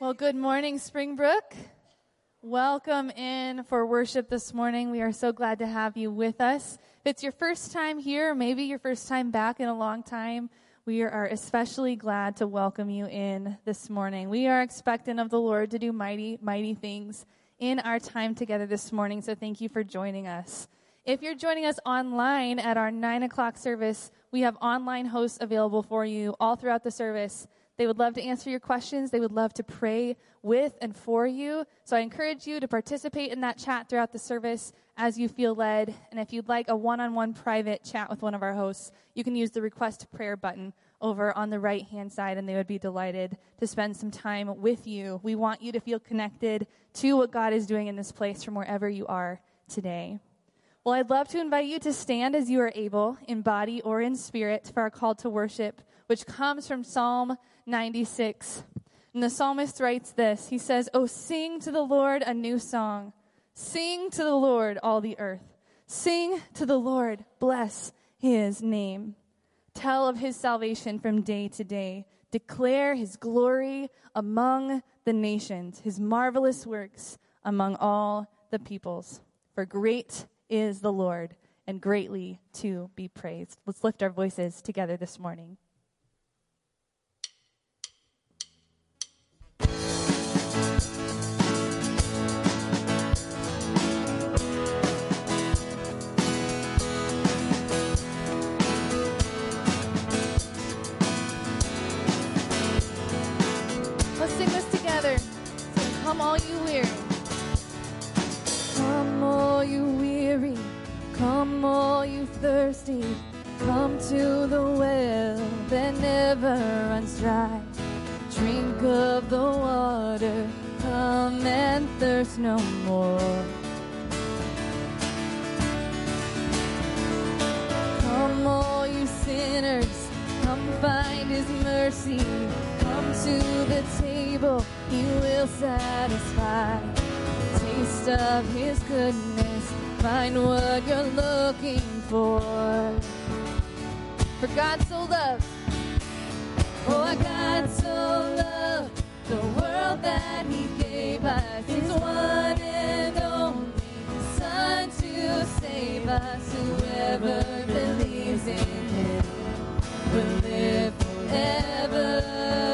Well, good morning, Springbrook. Welcome in for worship this morning. We are so glad to have you with us. If it's your first time here, maybe your first time back in a long time, we are especially glad to welcome you in this morning. We are expectant of the Lord to do mighty, mighty things in our time together this morning. So thank you for joining us. If you're joining us online at our nine o'clock service, we have online hosts available for you all throughout the service. They would love to answer your questions. They would love to pray with and for you. So I encourage you to participate in that chat throughout the service as you feel led. And if you'd like a one-on-one private chat with one of our hosts, you can use the request prayer button over on the right hand side and they would be delighted to spend some time with you. We want you to feel connected to what God is doing in this place from wherever you are today. Well, I'd love to invite you to stand as you are able, in body or in spirit, for our call to worship, which comes from Psalm 96. And the psalmist writes this He says, Oh, sing to the Lord a new song. Sing to the Lord, all the earth. Sing to the Lord, bless his name. Tell of his salvation from day to day. Declare his glory among the nations, his marvelous works among all the peoples. For great is the Lord and greatly to be praised. Let's lift our voices together this morning. All you weary. Come all you weary. Come all you thirsty. Come to the well that never runs dry. Drink of the water. Come and thirst no more. Come all you sinners, come find his mercy. Come to the table, he will satisfy. Taste of his goodness, find what you're looking for. For God so loved, oh God so loved the world that he gave us his one and only Son to save us. Whoever believes in him will live forever.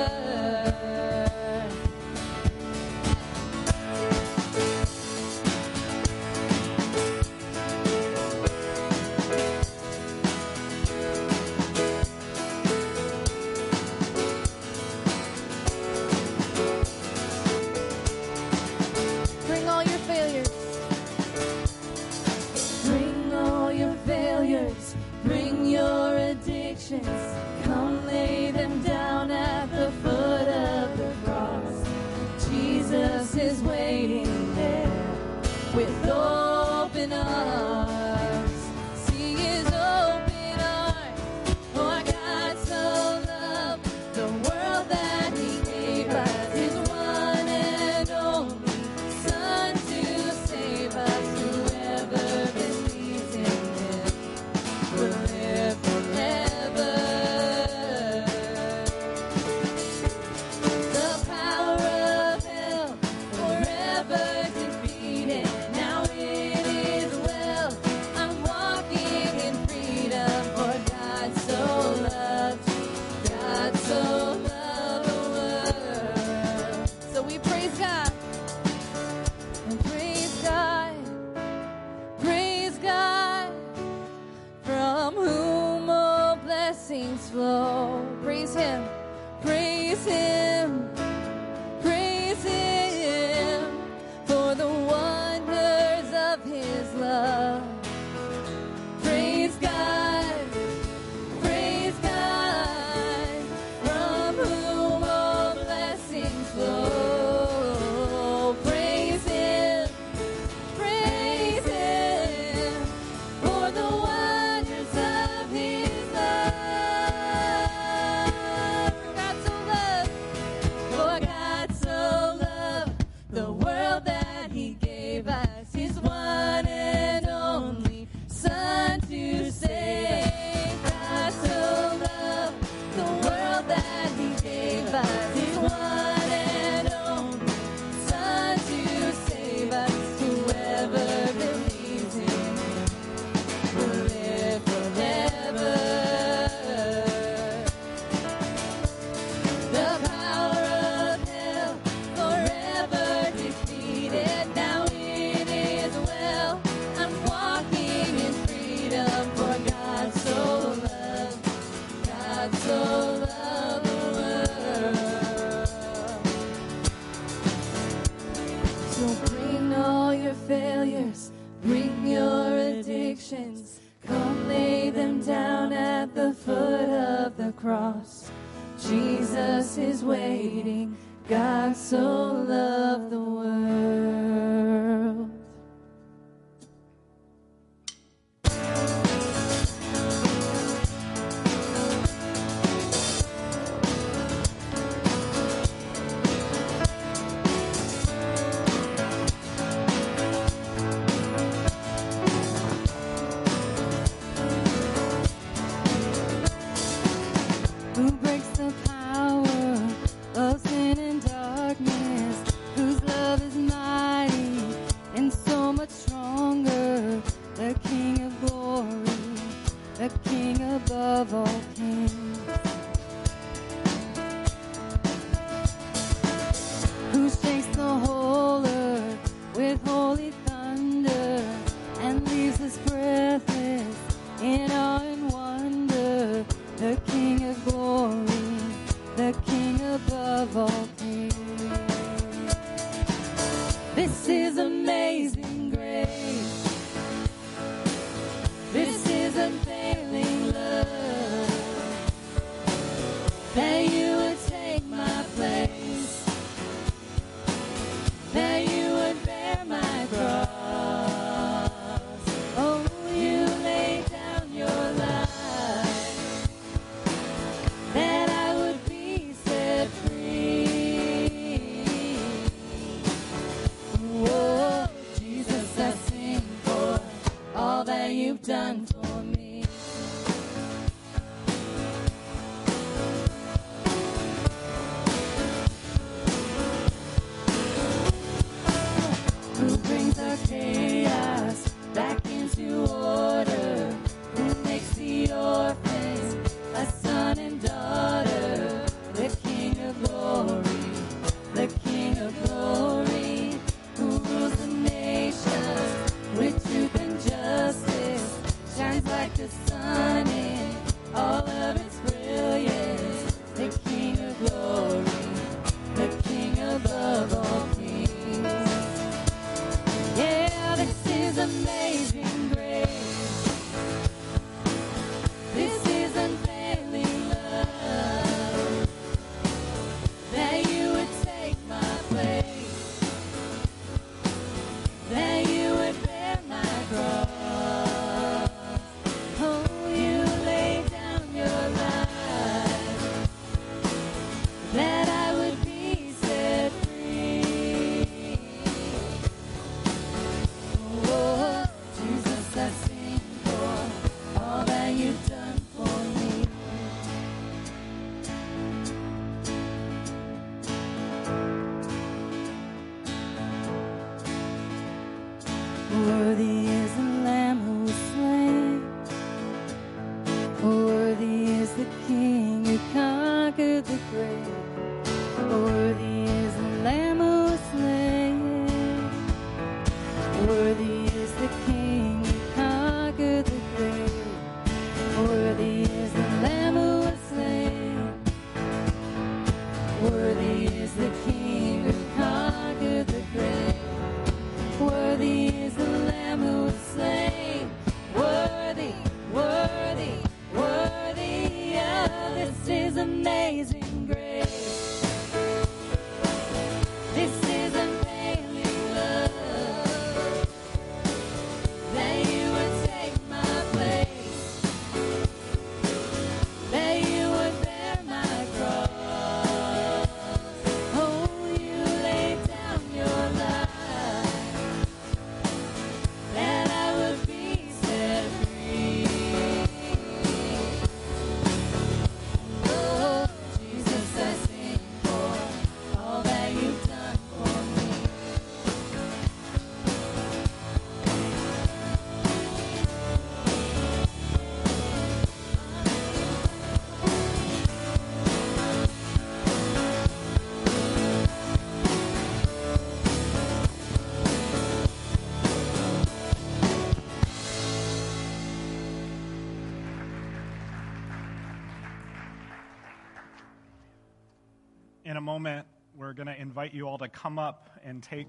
Moment, we're going to invite you all to come up and take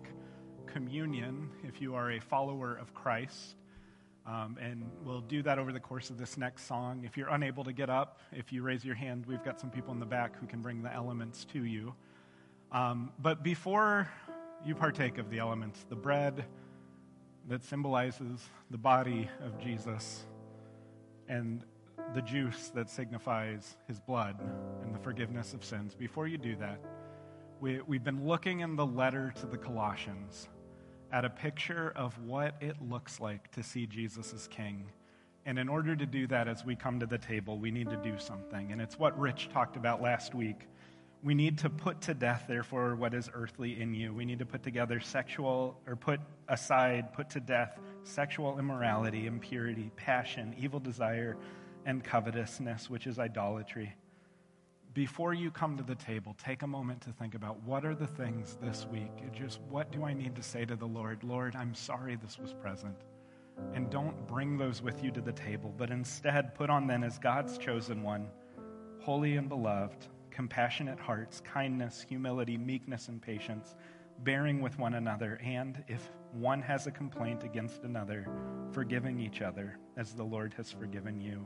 communion if you are a follower of Christ. Um, and we'll do that over the course of this next song. If you're unable to get up, if you raise your hand, we've got some people in the back who can bring the elements to you. Um, but before you partake of the elements, the bread that symbolizes the body of Jesus and the juice that signifies his blood and the forgiveness of sins, before you do that, we, we've been looking in the letter to the Colossians at a picture of what it looks like to see Jesus as King. And in order to do that, as we come to the table, we need to do something. And it's what Rich talked about last week. We need to put to death, therefore, what is earthly in you. We need to put together sexual, or put aside, put to death sexual immorality, impurity, passion, evil desire, and covetousness, which is idolatry before you come to the table, take a moment to think about what are the things this week? Just what do I need to say to the Lord? Lord, I'm sorry this was present. And don't bring those with you to the table, but instead put on then as God's chosen one, holy and beloved, compassionate hearts, kindness, humility, meekness, and patience, bearing with one another, and if one has a complaint against another, forgiving each other, as the Lord has forgiven you,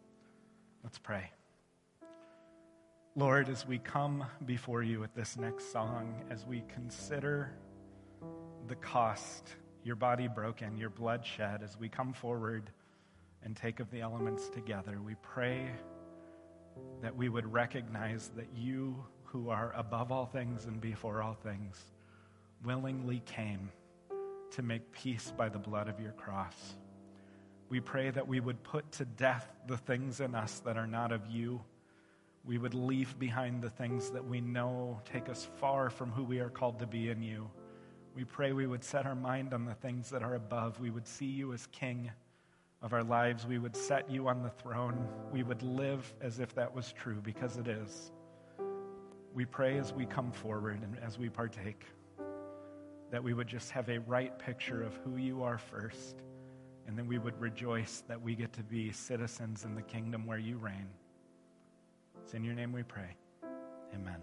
Let's pray. Lord, as we come before you with this next song, as we consider the cost, your body broken, your blood shed, as we come forward and take of the elements together, we pray that we would recognize that you, who are above all things and before all things, willingly came to make peace by the blood of your cross. We pray that we would put to death the things in us that are not of you we would leave behind the things that we know take us far from who we are called to be in you. We pray we would set our mind on the things that are above. We would see you as King of our lives. We would set you on the throne. We would live as if that was true because it is. We pray as we come forward and as we partake that we would just have a right picture of who you are first, and then we would rejoice that we get to be citizens in the kingdom where you reign. It's in your name we pray. Amen.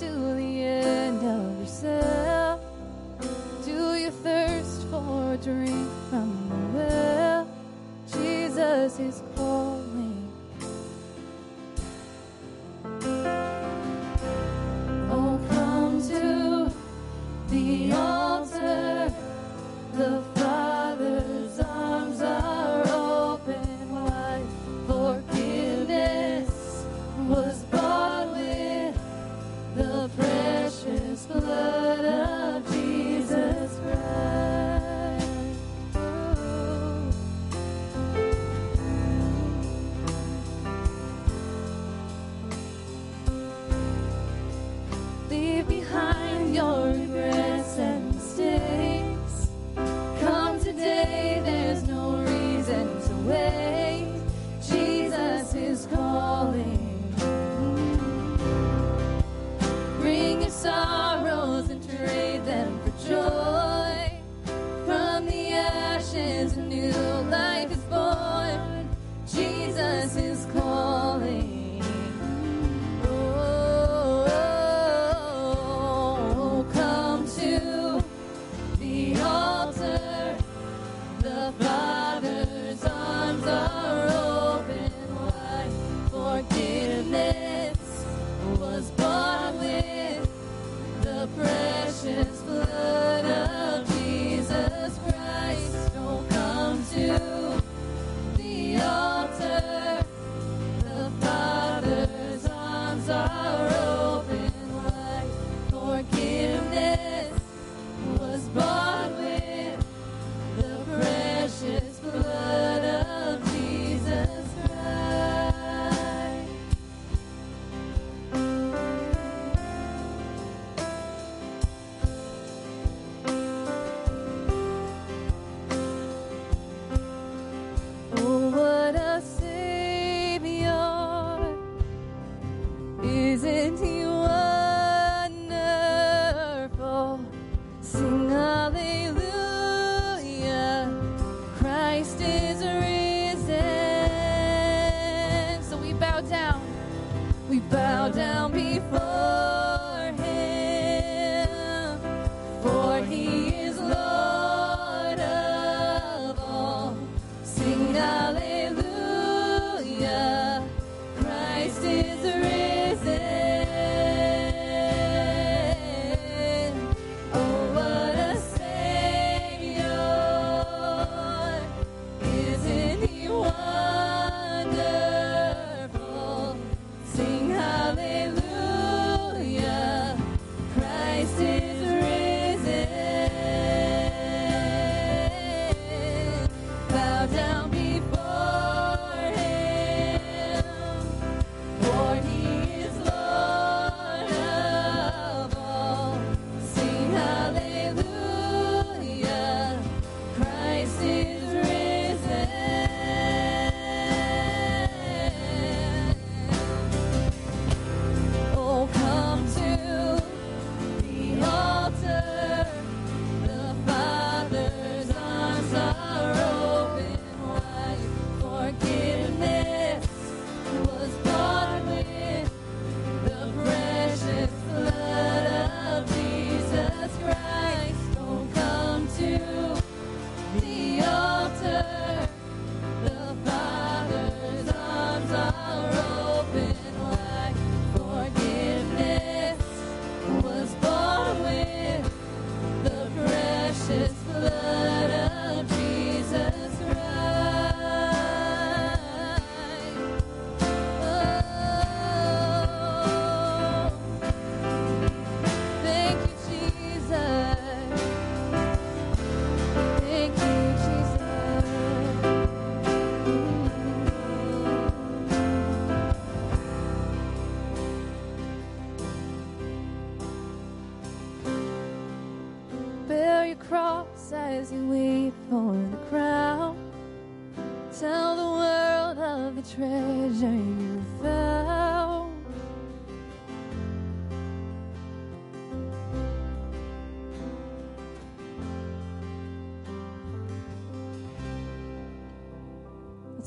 To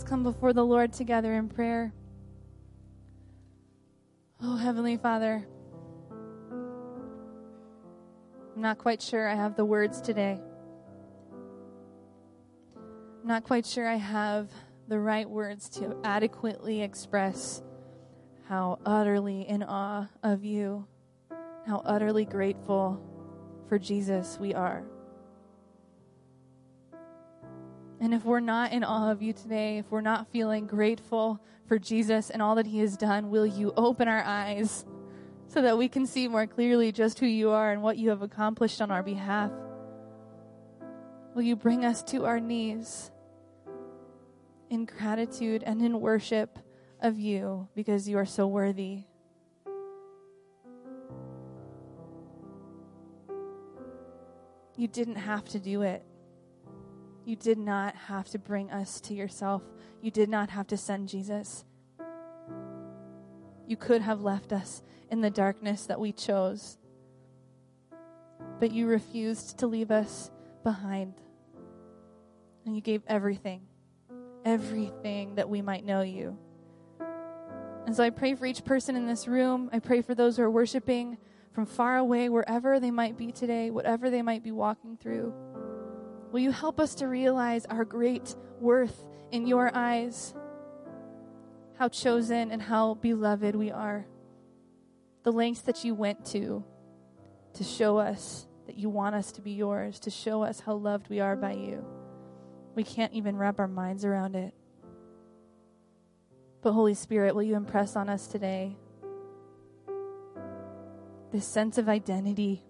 Come before the Lord together in prayer. Oh, Heavenly Father, I'm not quite sure I have the words today. I'm not quite sure I have the right words to adequately express how utterly in awe of you, how utterly grateful for Jesus we are. And if we're not in awe of you today, if we're not feeling grateful for Jesus and all that he has done, will you open our eyes so that we can see more clearly just who you are and what you have accomplished on our behalf? Will you bring us to our knees in gratitude and in worship of you because you are so worthy? You didn't have to do it. You did not have to bring us to yourself. You did not have to send Jesus. You could have left us in the darkness that we chose. But you refused to leave us behind. And you gave everything, everything that we might know you. And so I pray for each person in this room. I pray for those who are worshiping from far away, wherever they might be today, whatever they might be walking through. Will you help us to realize our great worth in your eyes? How chosen and how beloved we are. The lengths that you went to to show us that you want us to be yours, to show us how loved we are by you. We can't even wrap our minds around it. But, Holy Spirit, will you impress on us today this sense of identity?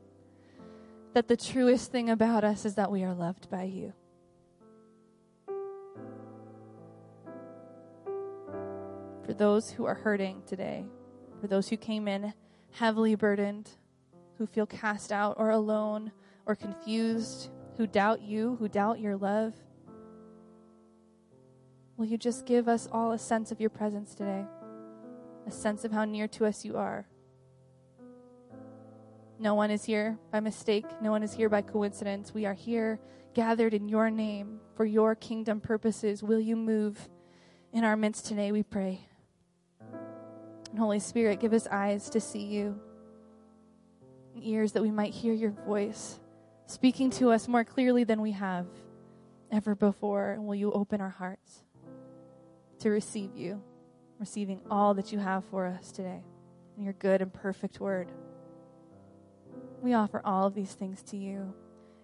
That the truest thing about us is that we are loved by you. For those who are hurting today, for those who came in heavily burdened, who feel cast out or alone or confused, who doubt you, who doubt your love, will you just give us all a sense of your presence today? A sense of how near to us you are. No one is here by mistake. No one is here by coincidence. We are here gathered in your name for your kingdom purposes. Will you move in our midst today, we pray? And Holy Spirit, give us eyes to see you, and ears that we might hear your voice speaking to us more clearly than we have ever before. And will you open our hearts to receive you, receiving all that you have for us today in your good and perfect word? We offer all of these things to you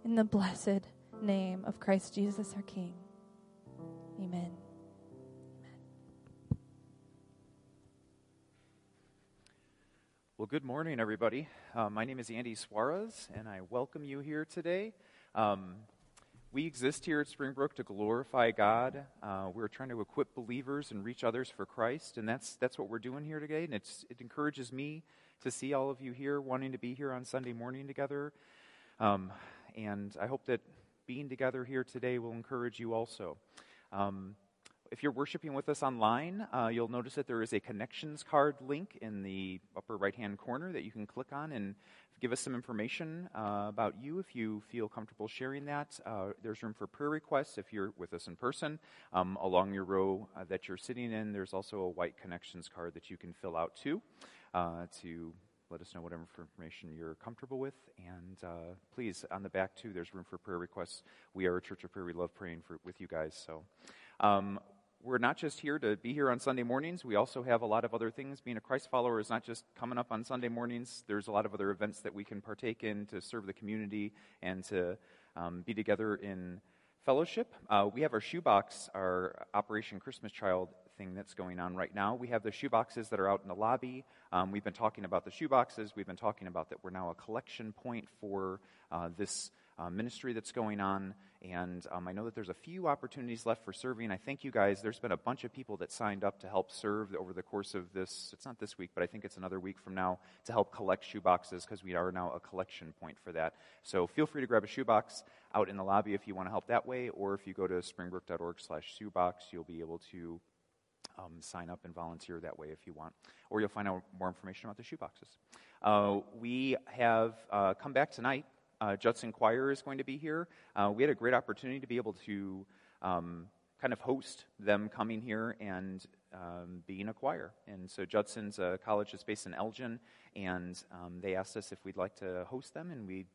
in the blessed name of Christ Jesus our King. Amen. Well, good morning, everybody. Uh, my name is Andy Suarez, and I welcome you here today. Um, we exist here at Springbrook to glorify God. Uh, we're trying to equip believers and reach others for Christ, and that's that's what we're doing here today. And it encourages me to see all of you here, wanting to be here on Sunday morning together. Um, and I hope that being together here today will encourage you also. Um, if you're worshiping with us online, uh, you'll notice that there is a connections card link in the upper right hand corner that you can click on and give us some information uh, about you if you feel comfortable sharing that. Uh, there's room for prayer requests if you're with us in person. Um, along your row uh, that you're sitting in, there's also a white connections card that you can fill out too uh, to let us know whatever information you're comfortable with. And uh, please, on the back too, there's room for prayer requests. We are a church of prayer. We love praying for, with you guys. So. Um, we're not just here to be here on Sunday mornings. We also have a lot of other things. Being a Christ follower is not just coming up on Sunday mornings. There's a lot of other events that we can partake in to serve the community and to um, be together in fellowship. Uh, we have our shoebox, our Operation Christmas Child that's going on right now. We have the shoeboxes that are out in the lobby. Um, we've been talking about the shoeboxes. We've been talking about that we're now a collection point for uh, this uh, ministry that's going on. And um, I know that there's a few opportunities left for serving. I thank you guys. There's been a bunch of people that signed up to help serve over the course of this. It's not this week, but I think it's another week from now to help collect shoeboxes because we are now a collection point for that. So feel free to grab a shoebox out in the lobby if you want to help that way, or if you go to springbrook.org/shoebox, you'll be able to um, sign up and volunteer that way if you want. Or you'll find out more information about the shoeboxes. Uh, we have uh, come back tonight. Uh, Judson Choir is going to be here. Uh, we had a great opportunity to be able to um, kind of host them coming here and um, being a choir. And so Judson's uh, college is based in Elgin, and um, they asked us if we'd like to host them, and we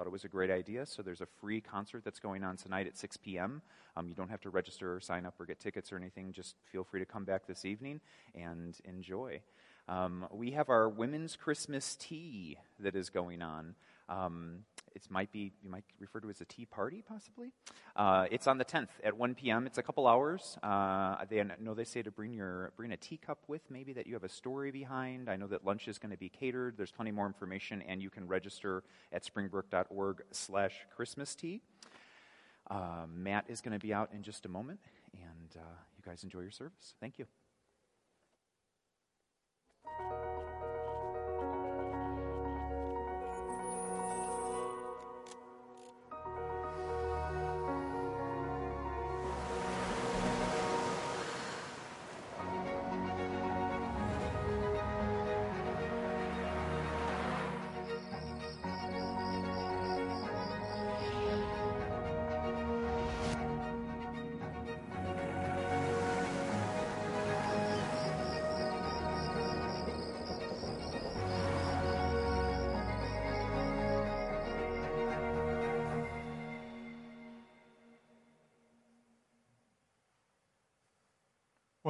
thought it was a great idea. So there's a free concert that's going on tonight at 6 p.m. Um, you don't have to register or sign up or get tickets or anything. Just feel free to come back this evening and enjoy. Um, we have our women's Christmas tea that is going on. Um, it might be you might refer to it as a tea party, possibly. Uh, it's on the 10th at 1 p.m. It's a couple hours. Uh, they know they say to bring your bring a teacup with, maybe that you have a story behind. I know that lunch is going to be catered. There's plenty more information, and you can register at springbrook.org/slash Christmas tea. Uh, Matt is going to be out in just a moment, and uh, you guys enjoy your service. Thank you.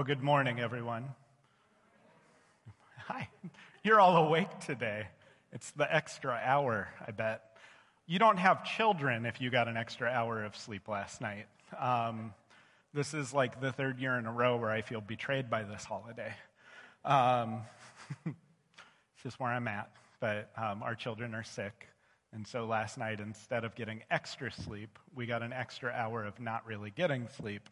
Well, good morning, everyone. Hi. You're all awake today. It's the extra hour, I bet. You don't have children if you got an extra hour of sleep last night. Um, this is like the third year in a row where I feel betrayed by this holiday. Um, it's just where I'm at. But um, our children are sick. And so last night, instead of getting extra sleep, we got an extra hour of not really getting sleep.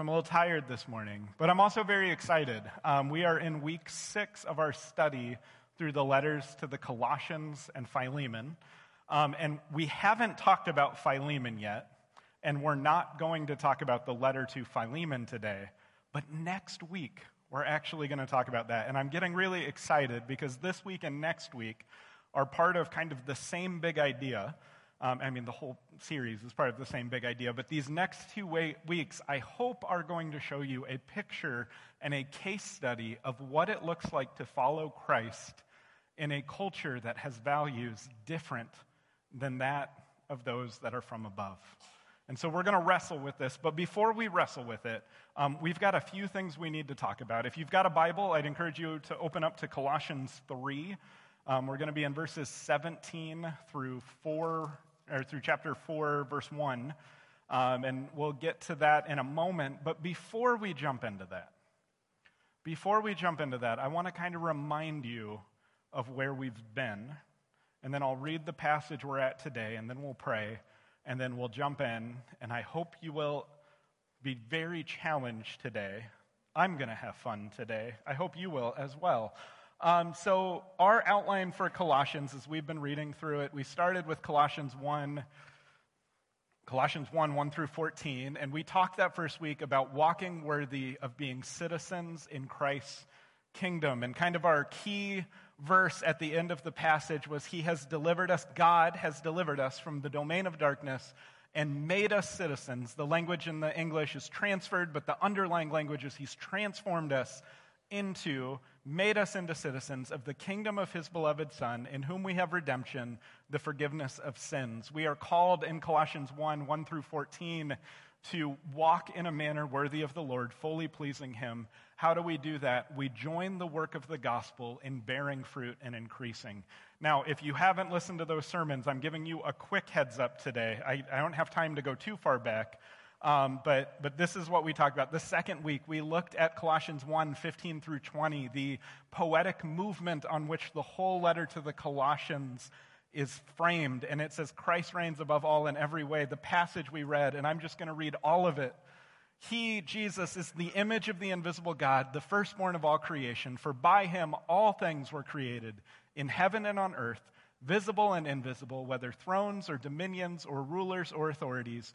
So I'm a little tired this morning, but I'm also very excited. Um, we are in week six of our study through the letters to the Colossians and Philemon. Um, and we haven't talked about Philemon yet, and we're not going to talk about the letter to Philemon today. But next week, we're actually going to talk about that. And I'm getting really excited because this week and next week are part of kind of the same big idea um, I mean, the whole series is part of the same big idea, but these next two way- weeks, I hope, are going to show you a picture and a case study of what it looks like to follow Christ in a culture that has values different than that of those that are from above. And so we're going to wrestle with this. But before we wrestle with it, um, we've got a few things we need to talk about. If you've got a Bible, I'd encourage you to open up to Colossians 3. Um, we're going to be in verses 17 through 4 or through chapter 4, verse 1. Um, and we'll get to that in a moment. But before we jump into that, before we jump into that, I want to kind of remind you of where we've been. And then I'll read the passage we're at today, and then we'll pray, and then we'll jump in. And I hope you will be very challenged today. I'm going to have fun today. I hope you will as well. Um, so, our outline for Colossians, as we've been reading through it, we started with Colossians 1, Colossians 1, 1 through 14, and we talked that first week about walking worthy of being citizens in Christ's kingdom. And kind of our key verse at the end of the passage was He has delivered us, God has delivered us from the domain of darkness and made us citizens. The language in the English is transferred, but the underlying language is He's transformed us into, made us into citizens of the kingdom of his beloved Son, in whom we have redemption, the forgiveness of sins. We are called in Colossians 1 1 through 14 to walk in a manner worthy of the Lord, fully pleasing him. How do we do that? We join the work of the gospel in bearing fruit and increasing. Now, if you haven't listened to those sermons, I'm giving you a quick heads up today. I, I don't have time to go too far back. Um, but, but this is what we talked about. The second week, we looked at Colossians 1 15 through 20, the poetic movement on which the whole letter to the Colossians is framed. And it says, Christ reigns above all in every way. The passage we read, and I'm just going to read all of it. He, Jesus, is the image of the invisible God, the firstborn of all creation. For by him all things were created, in heaven and on earth, visible and invisible, whether thrones or dominions or rulers or authorities.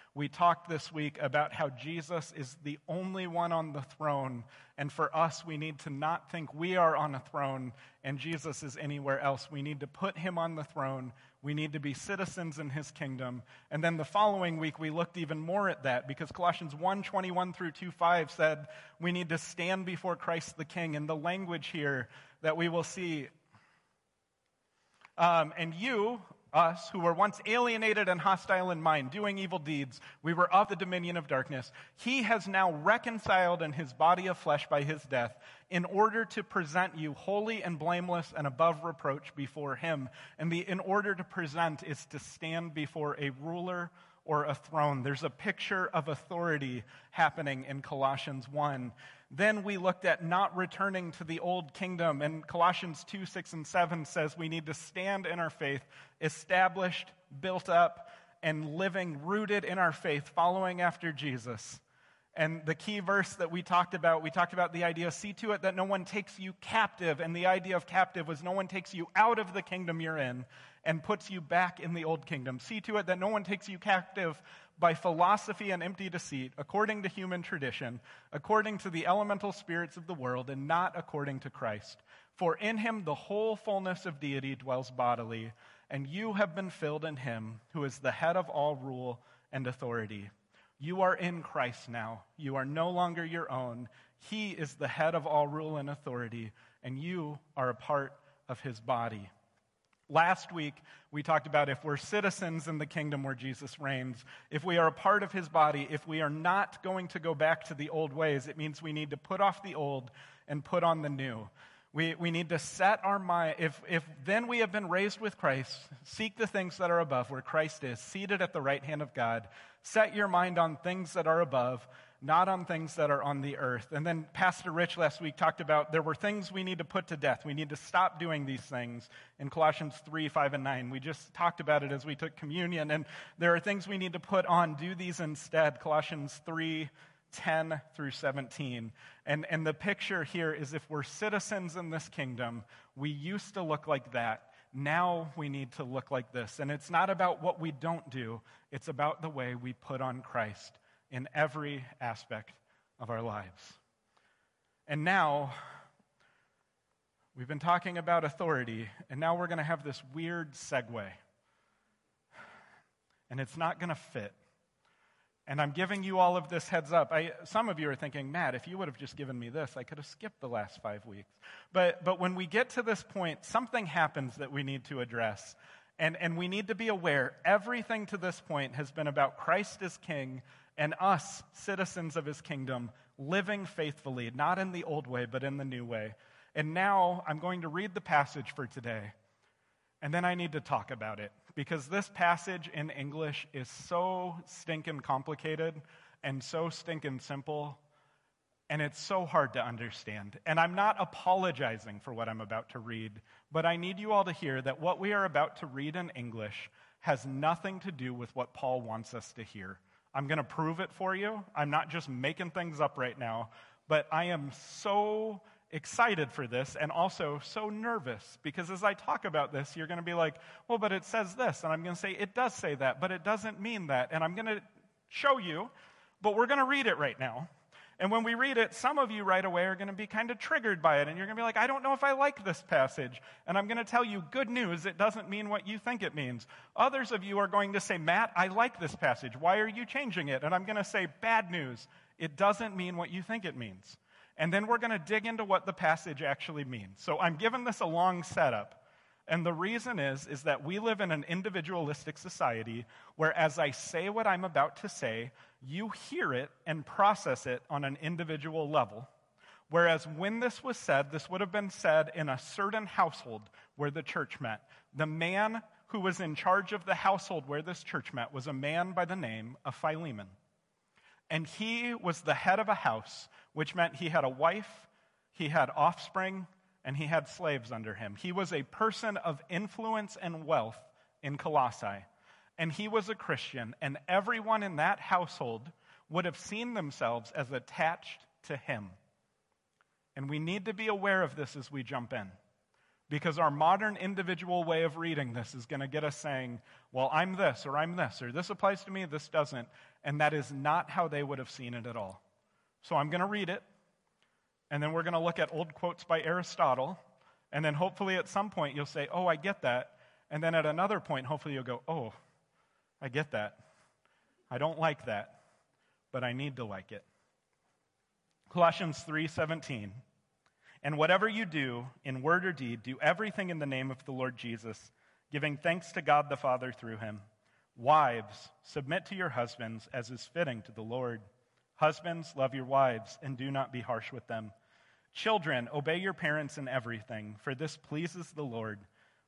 We talked this week about how Jesus is the only one on the throne, and for us, we need to not think we are on a throne and Jesus is anywhere else. We need to put him on the throne we need to be citizens in his kingdom. And then the following week, we looked even more at that because Colossians 1 21 through 2 5 said we need to stand before Christ the King. And the language here that we will see. Um, and you, us, who were once alienated and hostile in mind, doing evil deeds, we were of the dominion of darkness. He has now reconciled in his body of flesh by his death, in order to present you holy and blameless and above reproach before him. And the in order to present is to stand before a ruler or a throne. There's a picture of authority happening in Colossians 1. Then we looked at not returning to the old kingdom. And Colossians 2, 6, and 7 says we need to stand in our faith, established, built up, and living rooted in our faith, following after Jesus. And the key verse that we talked about, we talked about the idea see to it that no one takes you captive. And the idea of captive was no one takes you out of the kingdom you're in and puts you back in the old kingdom. See to it that no one takes you captive by philosophy and empty deceit, according to human tradition, according to the elemental spirits of the world, and not according to Christ. For in him the whole fullness of deity dwells bodily, and you have been filled in him, who is the head of all rule and authority. You are in Christ now. You are no longer your own. He is the head of all rule and authority, and you are a part of his body. Last week, we talked about if we're citizens in the kingdom where Jesus reigns, if we are a part of his body, if we are not going to go back to the old ways, it means we need to put off the old and put on the new. We, we need to set our mind, if, if then we have been raised with Christ, seek the things that are above where Christ is, seated at the right hand of God. Set your mind on things that are above not on things that are on the earth. And then Pastor Rich last week talked about there were things we need to put to death. We need to stop doing these things in Colossians 3, 5, and 9. We just talked about it as we took communion. And there are things we need to put on. Do these instead. Colossians 3, 10 through 17. And, and the picture here is if we're citizens in this kingdom, we used to look like that. Now we need to look like this. And it's not about what we don't do, it's about the way we put on Christ in every aspect of our lives. And now, we've been talking about authority, and now we're going to have this weird segue. And it's not going to fit. And I'm giving you all of this heads up. I, some of you are thinking, Matt, if you would have just given me this, I could have skipped the last five weeks. But, but when we get to this point, something happens that we need to address. And, and we need to be aware everything to this point has been about Christ as King and us, citizens of his kingdom, living faithfully, not in the old way, but in the new way. And now I'm going to read the passage for today, and then I need to talk about it because this passage in English is so stinking complicated and so stinking simple, and it's so hard to understand. And I'm not apologizing for what I'm about to read, but I need you all to hear that what we are about to read in English has nothing to do with what Paul wants us to hear. I'm going to prove it for you. I'm not just making things up right now, but I am so excited for this and also so nervous because as I talk about this, you're going to be like, well, but it says this. And I'm going to say, it does say that, but it doesn't mean that. And I'm going to show you, but we're going to read it right now. And when we read it, some of you right away are going to be kind of triggered by it. And you're going to be like, I don't know if I like this passage. And I'm going to tell you good news. It doesn't mean what you think it means. Others of you are going to say, Matt, I like this passage. Why are you changing it? And I'm going to say, bad news. It doesn't mean what you think it means. And then we're going to dig into what the passage actually means. So I'm giving this a long setup. And the reason is, is that we live in an individualistic society where as I say what I'm about to say, you hear it and process it on an individual level. Whereas when this was said, this would have been said in a certain household where the church met. The man who was in charge of the household where this church met was a man by the name of Philemon. And he was the head of a house, which meant he had a wife, he had offspring, and he had slaves under him. He was a person of influence and wealth in Colossae. And he was a Christian, and everyone in that household would have seen themselves as attached to Him. And we need to be aware of this as we jump in. Because our modern individual way of reading this is going to get us saying, well, I'm this, or I'm this, or this applies to me, this doesn't. And that is not how they would have seen it at all. So I'm going to read it, and then we're going to look at old quotes by Aristotle, and then hopefully at some point you'll say, oh, I get that. And then at another point, hopefully you'll go, oh, I get that. I don't like that, but I need to like it. Colossians 3:17 and whatever you do, in word or deed, do everything in the name of the Lord Jesus, giving thanks to God the Father through him. Wives, submit to your husbands as is fitting to the Lord. Husbands, love your wives and do not be harsh with them. Children, obey your parents in everything, for this pleases the Lord.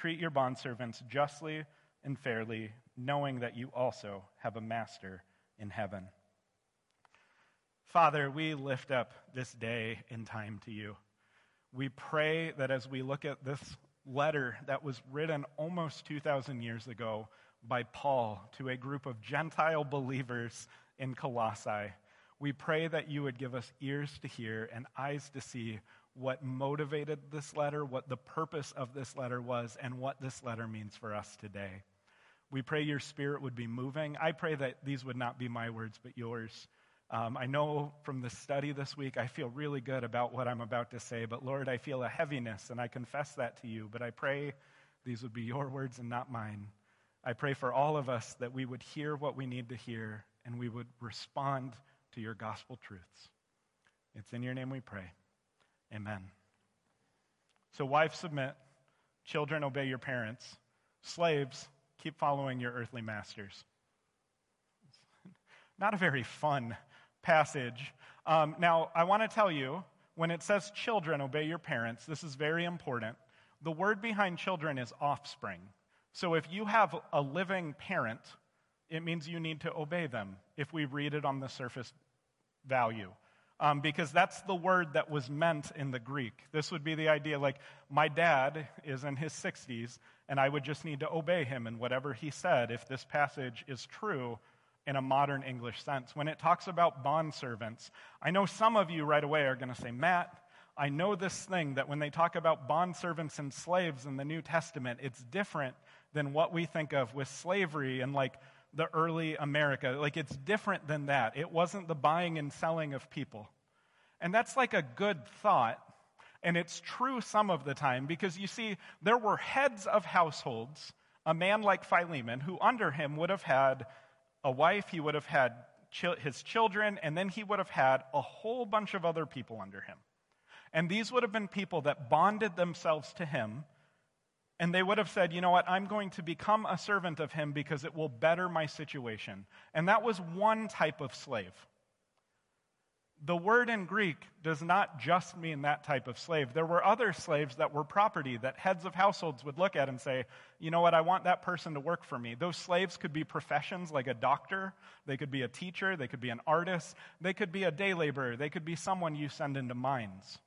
treat your bondservants justly and fairly, knowing that you also have a master in heaven. Father, we lift up this day in time to you. We pray that as we look at this letter that was written almost 2,000 years ago by Paul to a group of Gentile believers in Colossae, we pray that you would give us ears to hear and eyes to see what motivated this letter, what the purpose of this letter was, and what this letter means for us today. We pray your spirit would be moving. I pray that these would not be my words, but yours. Um, I know from the study this week, I feel really good about what I'm about to say, but Lord, I feel a heaviness, and I confess that to you. But I pray these would be your words and not mine. I pray for all of us that we would hear what we need to hear and we would respond to your gospel truths. It's in your name we pray. Amen. So, wives, submit. Children, obey your parents. Slaves, keep following your earthly masters. Not a very fun passage. Um, now, I want to tell you when it says children, obey your parents, this is very important. The word behind children is offspring. So if you have a living parent, it means you need to obey them if we read it on the surface value. Um, because that's the word that was meant in the Greek. This would be the idea like, my dad is in his 60s, and I would just need to obey him in whatever he said if this passage is true in a modern English sense. When it talks about bondservants, I know some of you right away are going to say, Matt, I know this thing that when they talk about bondservants and slaves in the New Testament, it's different than what we think of with slavery and like the early America. Like it's different than that. It wasn't the buying and selling of people. And that's like a good thought. And it's true some of the time because you see, there were heads of households, a man like Philemon, who under him would have had a wife, he would have had his children, and then he would have had a whole bunch of other people under him. And these would have been people that bonded themselves to him, and they would have said, You know what? I'm going to become a servant of him because it will better my situation. And that was one type of slave. The word in Greek does not just mean that type of slave. There were other slaves that were property that heads of households would look at and say, you know what, I want that person to work for me. Those slaves could be professions like a doctor, they could be a teacher, they could be an artist, they could be a day laborer, they could be someone you send into mines.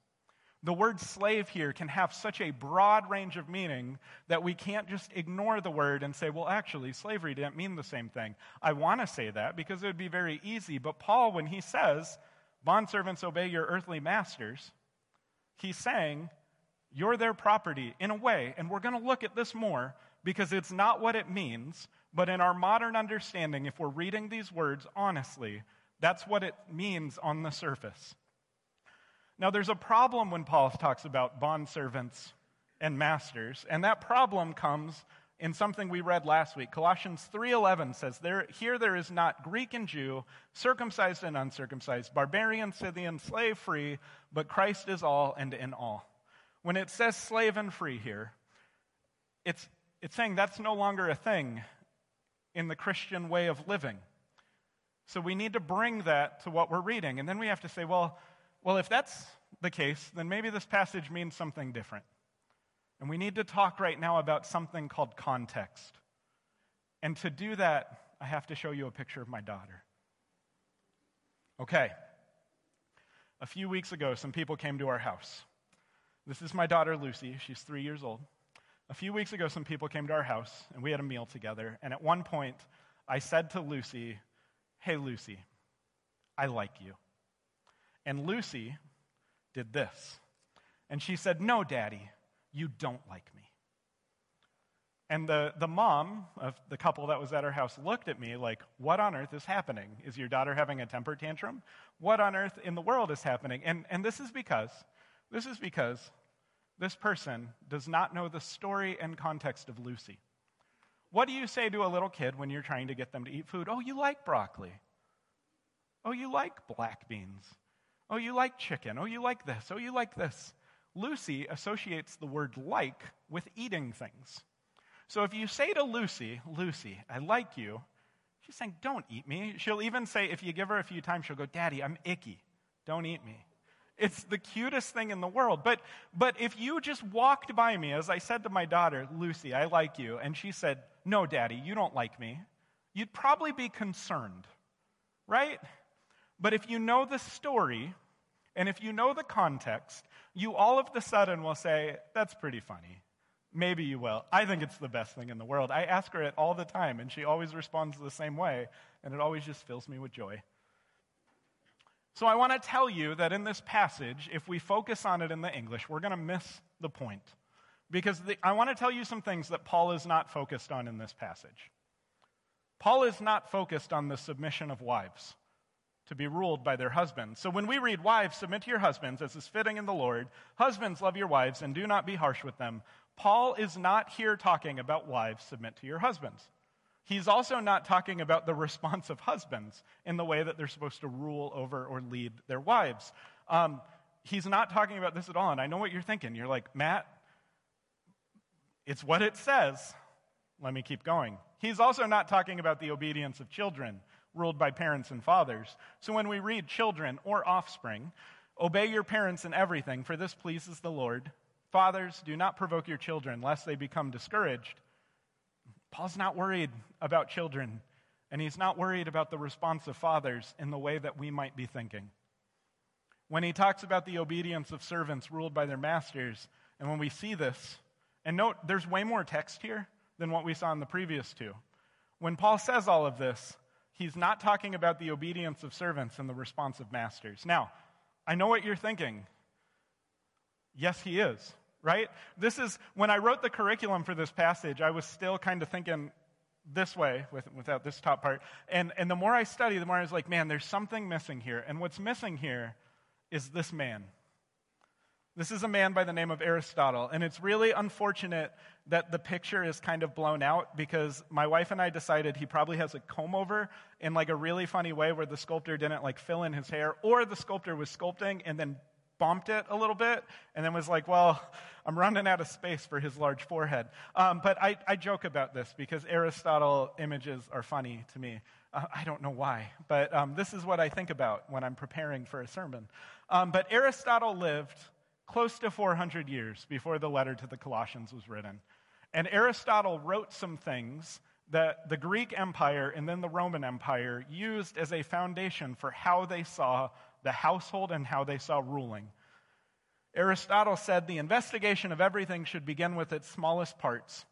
The word slave here can have such a broad range of meaning that we can't just ignore the word and say, well, actually, slavery didn't mean the same thing. I want to say that because it would be very easy. But Paul, when he says, Bondservants, obey your earthly masters. He's saying, you're their property in a way, and we're going to look at this more because it's not what it means, but in our modern understanding, if we're reading these words honestly, that's what it means on the surface. Now, there's a problem when Paul talks about bondservants and masters, and that problem comes in something we read last week. Colossians 3:11 says, there, "Here there is not Greek and Jew, circumcised and uncircumcised, barbarian, Scythian, slave free, but Christ is all and in all." When it says slave and free here, it's, it's saying that's no longer a thing in the Christian way of living. So we need to bring that to what we're reading. And then we have to say, well, Well, if that's the case, then maybe this passage means something different. And we need to talk right now about something called context. And to do that, I have to show you a picture of my daughter. Okay. A few weeks ago, some people came to our house. This is my daughter, Lucy. She's three years old. A few weeks ago, some people came to our house, and we had a meal together. And at one point, I said to Lucy, Hey, Lucy, I like you. And Lucy did this. And she said, No, Daddy, you don't like me. And the, the mom of the couple that was at her house looked at me like, What on earth is happening? Is your daughter having a temper tantrum? What on earth in the world is happening? And, and this is because, this is because this person does not know the story and context of Lucy. What do you say to a little kid when you're trying to get them to eat food? Oh, you like broccoli. Oh, you like black beans. Oh, you like chicken. Oh, you like this. Oh, you like this. Lucy associates the word like with eating things. So if you say to Lucy, Lucy, I like you, she's saying, don't eat me. She'll even say, if you give her a few times, she'll go, Daddy, I'm icky. Don't eat me. It's the cutest thing in the world. But, but if you just walked by me, as I said to my daughter, Lucy, I like you, and she said, No, Daddy, you don't like me, you'd probably be concerned, right? But if you know the story, and if you know the context, you all of the sudden will say, That's pretty funny. Maybe you will. I think it's the best thing in the world. I ask her it all the time, and she always responds the same way, and it always just fills me with joy. So I want to tell you that in this passage, if we focus on it in the English, we're going to miss the point. Because the, I want to tell you some things that Paul is not focused on in this passage. Paul is not focused on the submission of wives to be ruled by their husbands. So when we read, Wives, submit to your husbands as is fitting in the Lord, husbands, love your wives and do not be harsh with them, Paul is not here talking about wives, submit to your husbands. He's also not talking about the response of husbands in the way that they're supposed to rule over or lead their wives. Um, he's not talking about this at all. And I know what you're thinking. You're like, Matt, it's what it says. Let me keep going. He's also not talking about the obedience of children ruled by parents and fathers. So when we read children or offspring, obey your parents in everything, for this pleases the Lord. Fathers, do not provoke your children, lest they become discouraged. Paul's not worried about children, and he's not worried about the response of fathers in the way that we might be thinking. When he talks about the obedience of servants ruled by their masters, and when we see this, and note there's way more text here than what we saw in the previous two. When Paul says all of this, he's not talking about the obedience of servants and the response of masters. Now, I know what you're thinking. Yes, he is right? This is, when I wrote the curriculum for this passage, I was still kind of thinking this way with, without this top part. And, and the more I study, the more I was like, man, there's something missing here. And what's missing here is this man. This is a man by the name of Aristotle. And it's really unfortunate that the picture is kind of blown out because my wife and I decided he probably has a comb over in like a really funny way where the sculptor didn't like fill in his hair or the sculptor was sculpting and then bumped it a little bit and then was like, well, I'm running out of space for his large forehead. Um, but I, I, joke about this because Aristotle images are funny to me. Uh, I don't know why, but um, this is what I think about when I'm preparing for a sermon. Um, but Aristotle lived close to 400 years before the letter to the Colossians was written. And Aristotle wrote some things that the Greek Empire and then the Roman Empire used as a foundation for how they saw the household and how they saw ruling. Aristotle said the investigation of everything should begin with its smallest parts.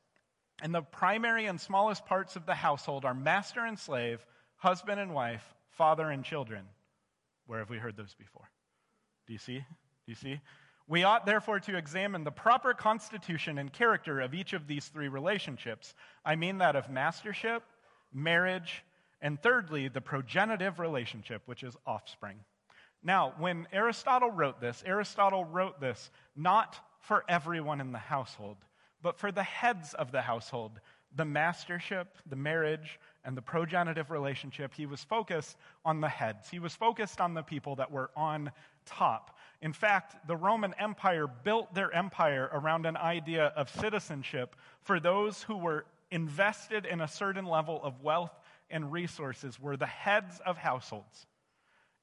And the primary and smallest parts of the household are master and slave, husband and wife, father and children. Where have we heard those before? Do you see? Do you see? We ought therefore to examine the proper constitution and character of each of these three relationships. I mean that of mastership, marriage, and thirdly, the progenitive relationship, which is offspring. Now, when Aristotle wrote this, Aristotle wrote this not for everyone in the household, but for the heads of the household, the mastership, the marriage, and the progenitive relationship. He was focused on the heads. He was focused on the people that were on top. In fact, the Roman Empire built their empire around an idea of citizenship for those who were invested in a certain level of wealth and resources, were the heads of households.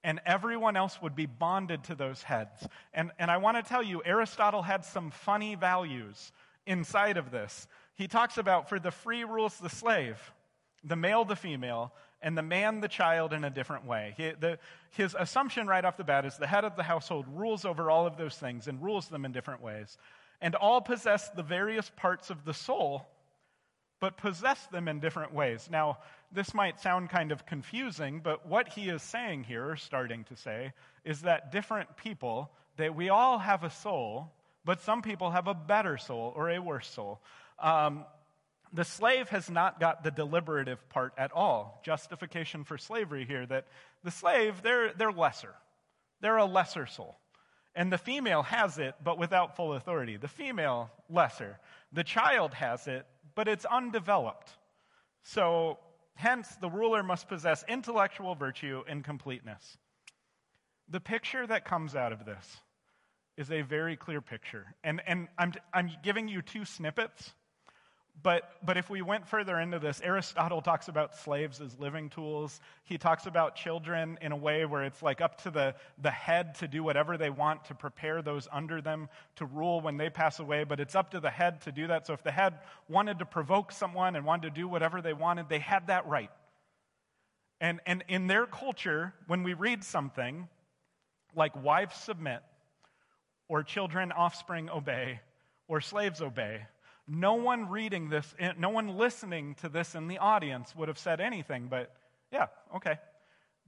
and everyone else would be bonded to those heads. And, and I want to tell you, Aristotle had some funny values inside of this. He talks about for the free rules the slave, the male the female, and the man the child in a different way. He, the, his assumption right off the bat is the head of the household rules over all of those things and rules them in different ways. And all possess the various parts of the soul, but possess them in different ways. Now, this might sound kind of confusing, but what he is saying here, starting to say, is that different people, that we all have a soul, but some people have a better soul or a worse soul. Um, the slave has not got the deliberative part at all. Justification for slavery here that the slave, they're, they're lesser. They're a lesser soul. And the female has it, but without full authority. The female, lesser. The child has it, but it's undeveloped. So, hence, the ruler must possess intellectual virtue and completeness. The picture that comes out of this is a very clear picture. And, and I'm, I'm giving you two snippets but, but if we went further into this, Aristotle talks about slaves as living tools. He talks about children in a way where it's like up to the, the head to do whatever they want to prepare those under them to rule when they pass away, but it's up to the head to do that. So if the head wanted to provoke someone and wanted to do whatever they wanted, they had that right. And, and in their culture, when we read something like wives submit, or children, offspring obey, or slaves obey, no one reading this, eh, no one listening to this in the audience would have said anything, but yeah, okay.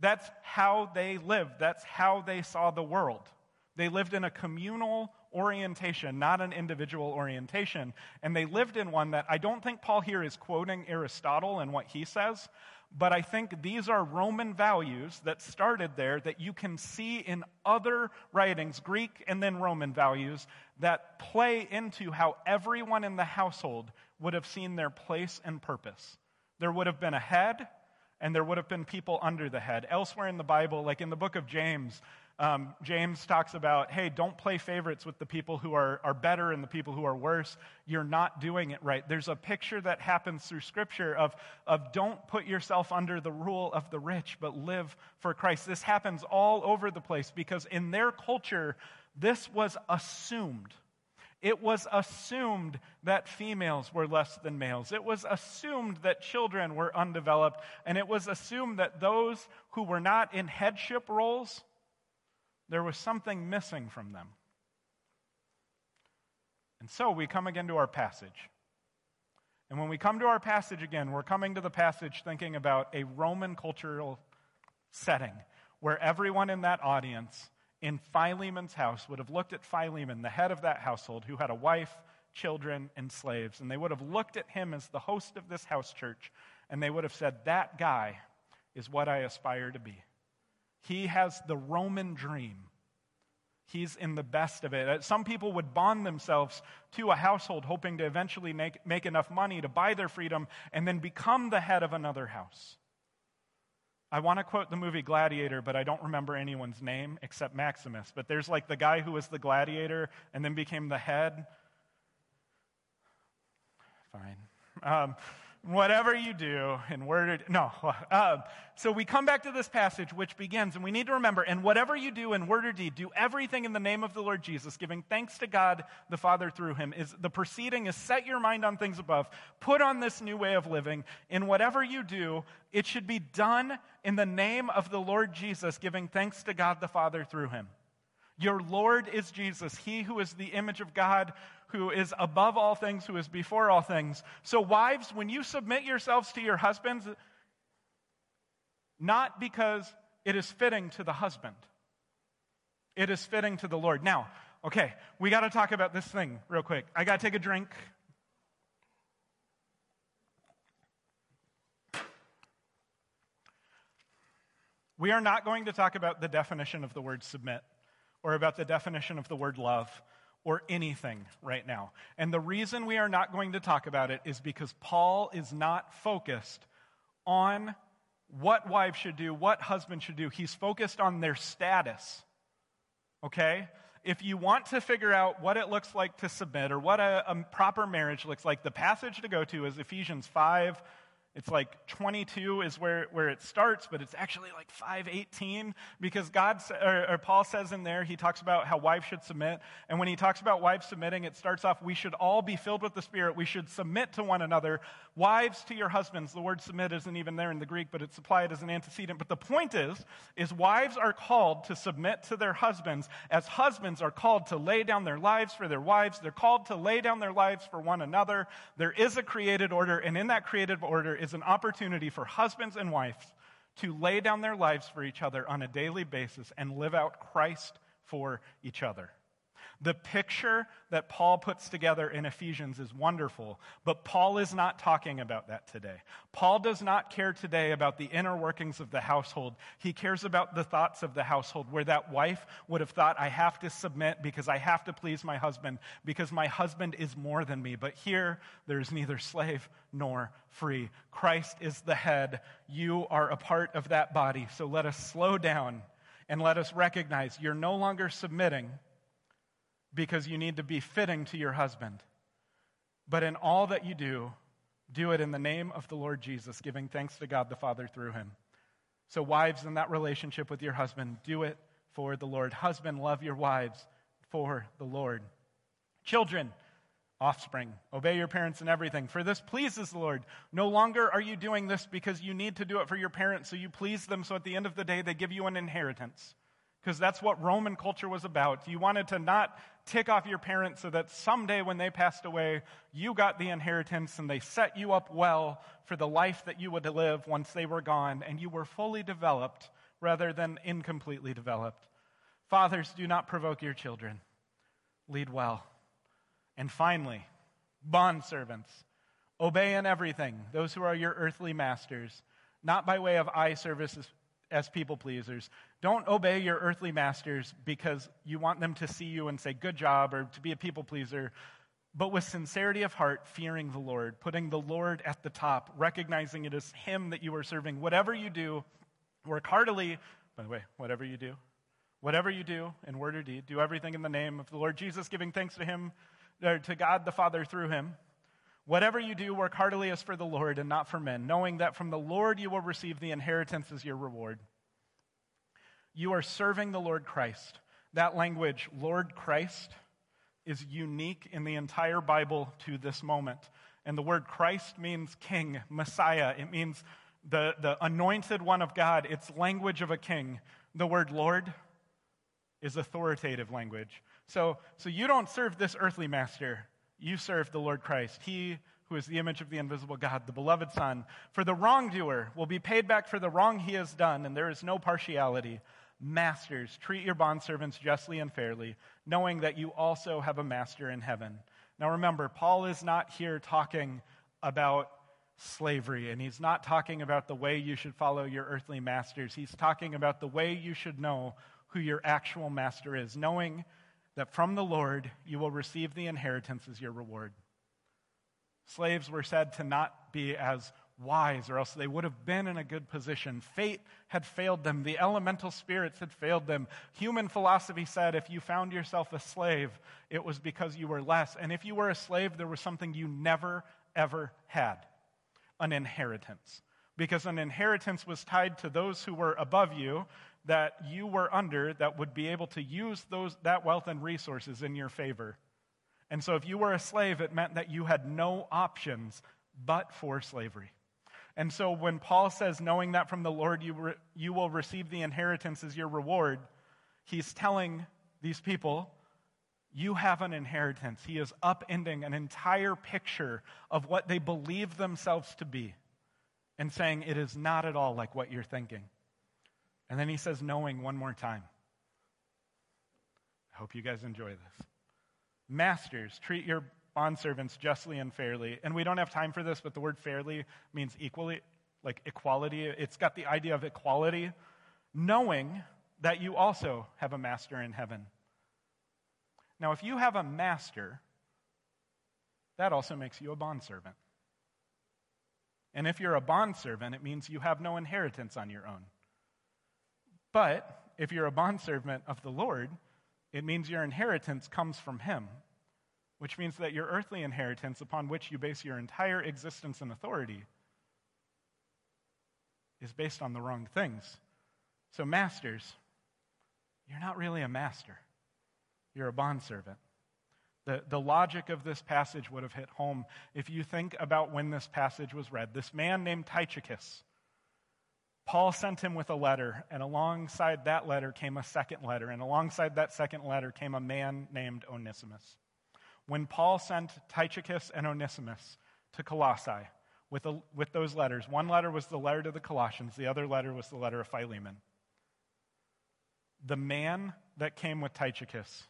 That's how they lived. That's how they saw the world. They lived in a communal orientation, not an individual orientation. And they lived in one that I don't think Paul here is quoting Aristotle and what he says, but I think these are Roman values that started there that you can see in other writings, Greek and then Roman values, that play into how everyone in the household would have seen their place and purpose. There would have been a head, and there would have been people under the head. Elsewhere in the Bible, like in the book of James, um, James talks about, hey, don't play favorites with the people who are, are better and the people who are worse. You're not doing it right. There's a picture that happens through Scripture of, of don't put yourself under the rule of the rich, but live for Christ. This happens all over the place because in their culture, this was assumed. It was assumed that females were less than males. It was assumed that children were undeveloped. And it was assumed that those who were not in headship roles there was something missing from them. And so we come again to our passage. And when we come to our passage again, we're coming to the passage thinking about a Roman cultural setting where everyone in that audience in Philemon's house would have looked at Philemon, the head of that household, who had a wife, children, and slaves, and they would have looked at him as the host of this house church, and they would have said, That guy is what I aspire to be. He has the Roman dream. He's in the best of it. Uh, some people would bond themselves to a household, hoping to eventually make, make enough money to buy their freedom and then become the head of another house. I want to quote the movie Gladiator, but I don't remember anyone's name except Maximus. But there's like the guy who was the gladiator and then became the head. Fine. Um, whatever you do in word or no uh, so we come back to this passage which begins and we need to remember and whatever you do in word or deed do everything in the name of the lord jesus giving thanks to god the father through him. Is the proceeding is set your mind on things above put on this new way of living in whatever you do it should be done in the name of the lord jesus giving thanks to god the father through him your lord is jesus he who is the image of god who is above all things, who is before all things. So, wives, when you submit yourselves to your husbands, not because it is fitting to the husband, it is fitting to the Lord. Now, okay, we got to talk about this thing real quick. I got to take a drink. We are not going to talk about the definition of the word submit or about the definition of the word love or anything right now. And the reason we are not going to talk about it is because Paul is not focused on what wives should do, what husbands should do. He's focused on their status. Okay? If you want to figure out what it looks like to submit or what a, a proper marriage looks like, the passage to go to is Ephesians 5 It's like 22 is where, where it starts, but it's actually like 518 because God, or, or, Paul says in there, he talks about how wives should submit. And when he talks about wives submitting, it starts off, we should all be filled with the Spirit. We should submit to one another. Wives to your husbands. The word submit isn't even there in the Greek, but it's applied as an antecedent. But the point is, is wives are called to submit to their husbands as husbands are called to lay down their lives for their wives. They're called to lay down their lives for one another. There is a created order, and in that created order is an opportunity for husbands and wives to lay down their lives for each other on a daily basis and live out Christ for each other. The picture that Paul puts together in Ephesians is wonderful, but Paul is not talking about that today. Paul does not care today about the inner workings of the household. He cares about the thoughts of the household, where that wife would have thought, I have to submit because I have to please my husband, because my husband is more than me. But here, there's neither slave nor free. Christ is the head. You are a part of that body. So let us slow down and let us recognize you're no longer submitting because you need to be fitting to your husband. But in all that you do, do it in the name of the Lord Jesus, giving thanks to God the Father through him. So, wives, in that relationship with your husband, do it for the Lord. Husband, love your wives for the Lord. Children, offspring, obey your parents in everything, for this pleases the Lord. No longer are you doing this because you need to do it for your parents, so you please them, so at the end of the day, they give you an inheritance because that's what Roman culture was about. You wanted to not tick off your parents so that someday when they passed away, you got the inheritance and they set you up well for the life that you would live once they were gone and you were fully developed rather than incompletely developed. Fathers, do not provoke your children. Lead well. And finally, bond servants, obey in everything those who are your earthly masters, not by way of eye service as people pleasers. Don't obey your earthly masters because you want them to see you and say, good job, or to be a people pleaser, but with sincerity of heart, fearing the Lord, putting the Lord at the top, recognizing it is Him that you are serving. Whatever you do, work heartily. By the way, whatever you do, whatever you do in word or deed, do everything in the name of the Lord Jesus, giving thanks to Him, or to God the Father through Him. Whatever you do, work heartily as for the Lord and not for men, knowing that from the Lord you will receive the inheritance as your reward. You are serving the Lord Christ. That language, Lord Christ, is unique in the entire Bible to this moment. And the word Christ means king, Messiah. It means the, the anointed one of God. It's language of a king. The word Lord is authoritative language. So, so you don't serve this earthly master. You serve the Lord Christ. He who is the image of the invisible God, the beloved Son. For the wrongdoer will be paid back for the wrong he has done, and there is no partiality. Masters, treat your bondservants justly and fairly, knowing that you also have a master in heaven. Now remember, Paul is not here talking about slavery, and he's not talking about the way you should follow your earthly masters. He's talking about the way you should know who your actual master is, knowing that from the Lord you will receive the inheritance as your reward. Slaves were said to not be as wise, or else they would have been in a good position. Fate had failed them, the elemental spirits had failed them. Human philosophy said if you found yourself a slave, it was because you were less. And if you were a slave, there was something you never, ever had an inheritance. Because an inheritance was tied to those who were above you that you were under that would be able to use those, that wealth and resources in your favor. And so if you were a slave, it meant that you had no options but for slavery. And so when Paul says, knowing that from the Lord you, re- you will receive the inheritance as your reward, he's telling these people, you have an inheritance. He is upending an entire picture of what they believe themselves to be and saying it is not at all like what you're thinking. And then he says, knowing one more time. I hope you guys enjoy this. Masters, treat your bondservants justly and fairly. And we don't have time for this, but the word fairly means equally, like equality. It's got the idea of equality, knowing that you also have a master in heaven. Now, if you have a master, that also makes you a bondservant. And if you're a bondservant, it means you have no inheritance on your own. But if you're a bondservant of the Lord, it means your inheritance comes from Him, which means that your earthly inheritance, upon which you base your entire existence and authority, is based on the wrong things. So, masters, you're not really a master, you're a bondservant. The, the logic of this passage would have hit home if you think about when this passage was read. This man named Tychicus, Paul sent him with a letter, and alongside that letter came a second letter, and alongside that second letter came a man named Onesimus. When Paul sent Tychicus and Onesimus to Colossae with, a, with those letters, one letter was the letter to the Colossians, the other letter was the letter of Philemon. The man that came with Tychicus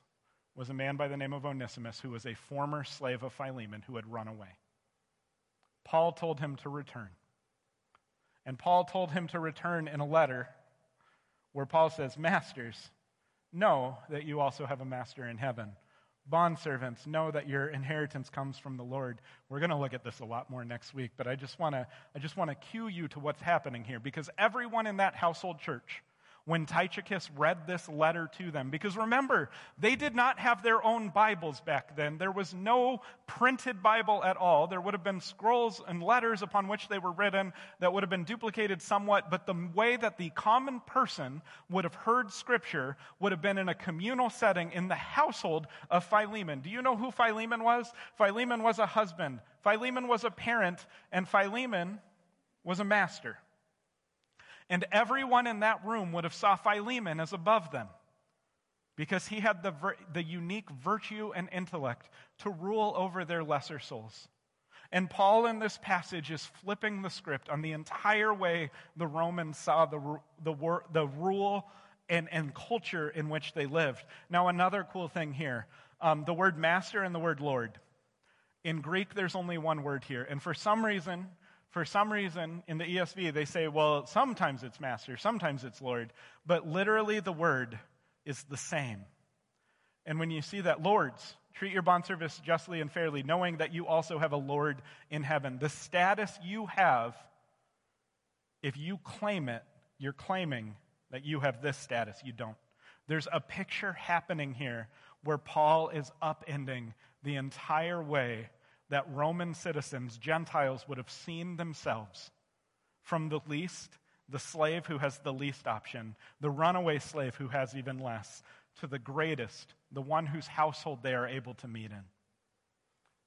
was a man by the name of Onesimus who was a former slave of Philemon who had run away. Paul told him to return. And Paul told him to return in a letter where Paul says, Masters, know that you also have a master in heaven. Bondservants, know that your inheritance comes from the Lord. We're going to look at this a lot more next week, but I just want to I just want to cue you to what's happening here because everyone in that household church when Tychicus read this letter to them. Because remember, they did not have their own Bibles back then. There was no printed Bible at all. There would have been scrolls and letters upon which they were written that would have been duplicated somewhat, but the way that the common person would have heard Scripture would have been in a communal setting in the household of Philemon. Do you know who Philemon was? Philemon was a husband, Philemon was a parent, and Philemon was a master and everyone in that room would have saw Philemon as above them because he had the, the unique virtue and intellect to rule over their lesser souls. And Paul in this passage is flipping the script on the entire way the Romans saw the, the, the rule and, and culture in which they lived. Now, another cool thing here um, the word master and the word Lord. In Greek, there's only one word here. And for some reason, for some reason in the ESV, they say, well, sometimes it's master, sometimes it's Lord, but literally the word is the same. And when you see that, Lords, treat your bondservice justly and fairly, knowing that you also have a Lord in heaven. The status you have, if you claim it, you're claiming that you have this status. You don't. There's a picture happening here where Paul is upending the entire way that Roman citizens, Gentiles, would have seen themselves from the least, the slave who has the least option, the runaway slave who has even less, to the greatest, the one whose household they are able to meet in.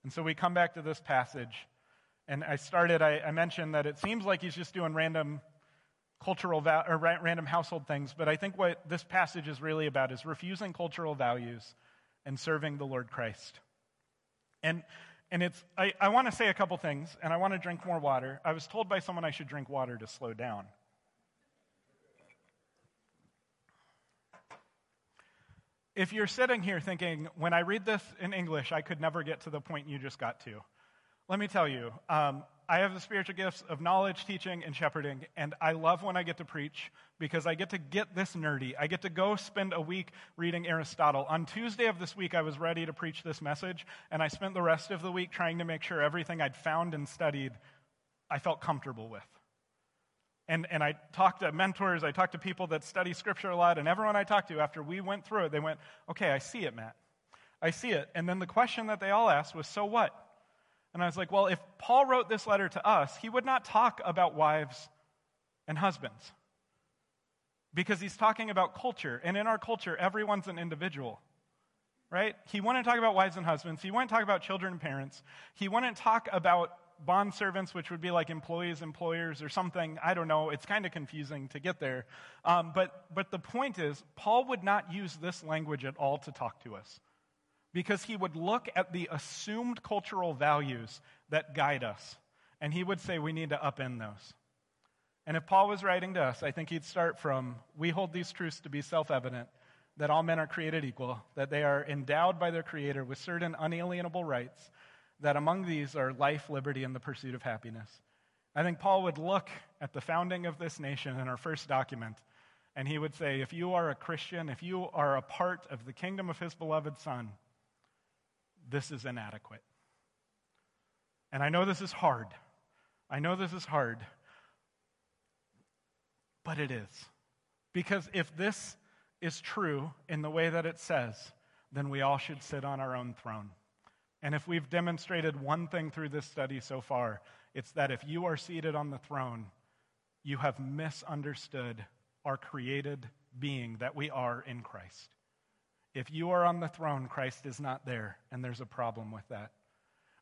And so we come back to this passage, and I started, I, I mentioned that it seems like he's just doing random cultural va- or ra- random household things, but I think what this passage is really about is refusing cultural values and serving the Lord Christ. And and it's, I, I want to say a couple things, and I want to drink more water. I was told by someone I should drink water to slow down. If you're sitting here thinking, when I read this in English, I could never get to the point you just got to, let me tell you, um, I have the spiritual gifts of knowledge, teaching, and shepherding, and I love when I get to preach because I get to get this nerdy. I get to go spend a week reading Aristotle. On Tuesday of this week, I was ready to preach this message, and I spent the rest of the week trying to make sure everything I'd found and studied I felt comfortable with. And, and I talked to mentors, I talked to people that study scripture a lot, and everyone I talked to after we went through it, they went, Okay, I see it, Matt. I see it. And then the question that they all asked was, So what? And I was like, well, if Paul wrote this letter to us, he would not talk about wives and husbands because he's talking about culture. And in our culture, everyone's an individual, right? He wouldn't talk about wives and husbands. He wouldn't talk about children and parents. He wouldn't talk about bond servants, which would be like employees, employers, or something. I don't know. It's kind of confusing to get there. Um, but, but the point is, Paul would not use this language at all to talk to us because he would look at the assumed cultural values that guide us and he would say we need to upend those. And if Paul was writing to us, I think he'd start from we hold these truths to be self evident that all men are created equal, that they are endowed by their Creator with certain unalienable rights, that among these are life, liberty, and the pursuit of happiness. I think Paul would look at the founding of this nation in our first document, and he would say, if you are a Christian, if you are a part of the kingdom of his beloved Son, this is inadequate. And I know this is hard. I know this is hard. But it is. Because if this is true in the way that it says, then we all should sit on our own throne. And if we've demonstrated one thing through this study so far, it's that if you are seated on the throne, you have misunderstood our created being that we are in Christ. If you are on the throne, Christ is not there, and there's a problem with that.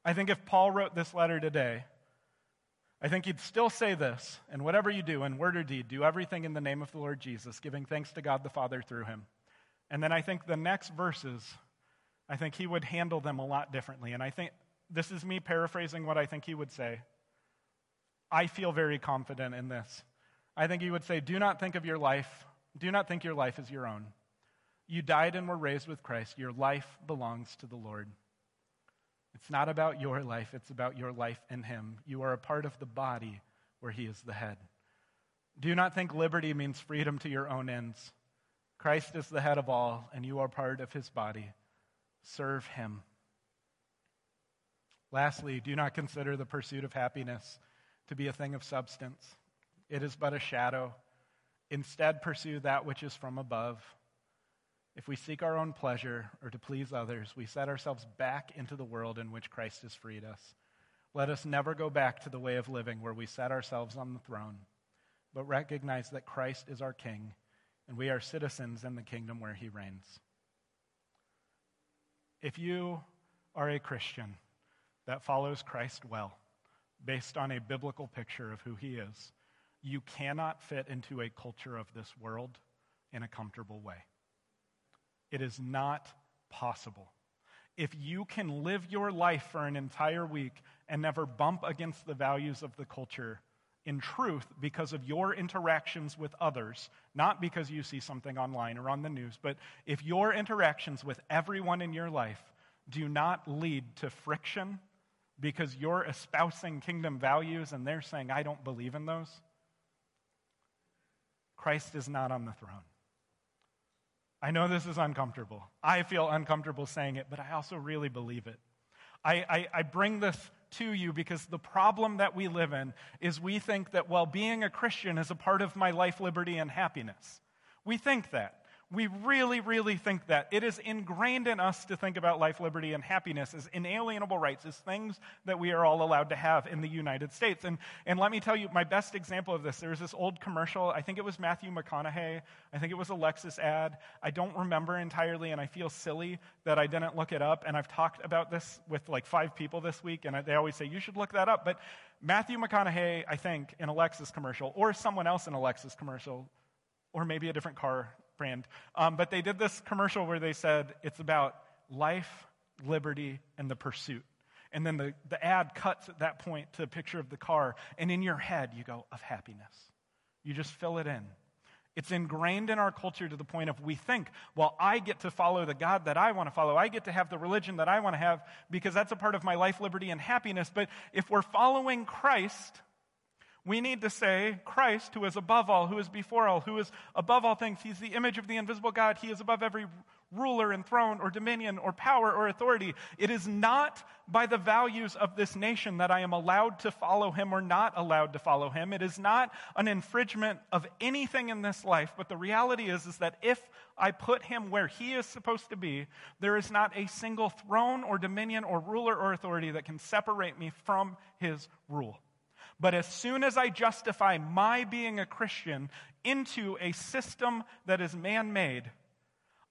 I think if Paul wrote this letter today, I think he'd still say this, and whatever you do, in word or deed, do everything in the name of the Lord Jesus, giving thanks to God the Father through him. And then I think the next verses, I think he would handle them a lot differently. And I think this is me paraphrasing what I think he would say. I feel very confident in this. I think he would say, Do not think of your life, do not think your life is your own. You died and were raised with Christ. Your life belongs to the Lord. It's not about your life, it's about your life in Him. You are a part of the body where He is the head. Do not think liberty means freedom to your own ends. Christ is the head of all, and you are part of His body. Serve Him. Lastly, do not consider the pursuit of happiness to be a thing of substance. It is but a shadow. Instead, pursue that which is from above if we seek our own pleasure or to please others, we set ourselves back into the world in which Christ has freed us. Let us never go back to the way of living where we set ourselves on the throne, but recognize that Christ is our King and we are citizens in the kingdom where he reigns. If you are a Christian that follows Christ well, based on a biblical picture of who he is, you cannot fit into a culture of this world in a comfortable way. It is not possible. If you can live your life for an entire week and never bump against the values of the culture in truth because of your interactions with others, not because you see something online or on the news, but if your interactions with everyone in your life do not lead to friction because you're espousing kingdom values and they're saying, I don't believe in those, Christ is not on the throne. I know this is uncomfortable. I feel uncomfortable saying it, but I also really believe it. I, I, I, bring this to you because the problem that we live in is we think that, well, being a Christian is a part of my life, liberty, and happiness. We think that. We really, really think that. It is ingrained in us to think about life, liberty, and happiness as inalienable rights, as things that we are all allowed to have in the United States. And, and let me tell you, my best example of this, there was this old commercial. I think it was Matthew McConaughey. I think it was a Lexus ad. I don't remember entirely, and I feel silly that I didn't look it up. And I've talked about this with like five people this week, and they always say, you should look that up. But Matthew McConaughey, I think, in a Lexus commercial, or someone else in a Lexus commercial, or maybe a different car brand. Um, but they did this commercial where they said it's about life, liberty, and the pursuit. And then the, the ad cuts at that point to a picture of the car. And in your head, you go, of happiness. You just fill it in. It's ingrained in our culture to the point of we think, well, I get to follow the God that I want to follow. I get to have the religion that I want to have because that's a part of my life, liberty, and happiness. But if we're following Christ, we need to say, Christ, who is above all, who is before all, who is above all things, he's the image of the invisible God. He is above every ruler and throne or dominion or power or authority. It is not by the values of this nation that I am allowed to follow him or not allowed to follow him. It is not an infringement of anything in this life, but the reality is, is that if I put him where he is supposed to be, there is not a single throne or dominion or ruler or authority that can separate me from his rule. But as soon as I justify my being a Christian into a system that is man made,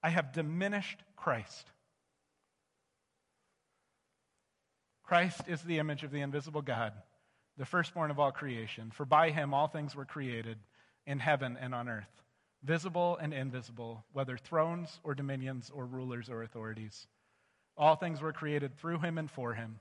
I have diminished Christ. Christ is the image of the invisible God, the firstborn of all creation. For by him all things were created in heaven and on earth, visible and invisible, whether thrones or dominions or rulers or authorities. All things were created through him and for him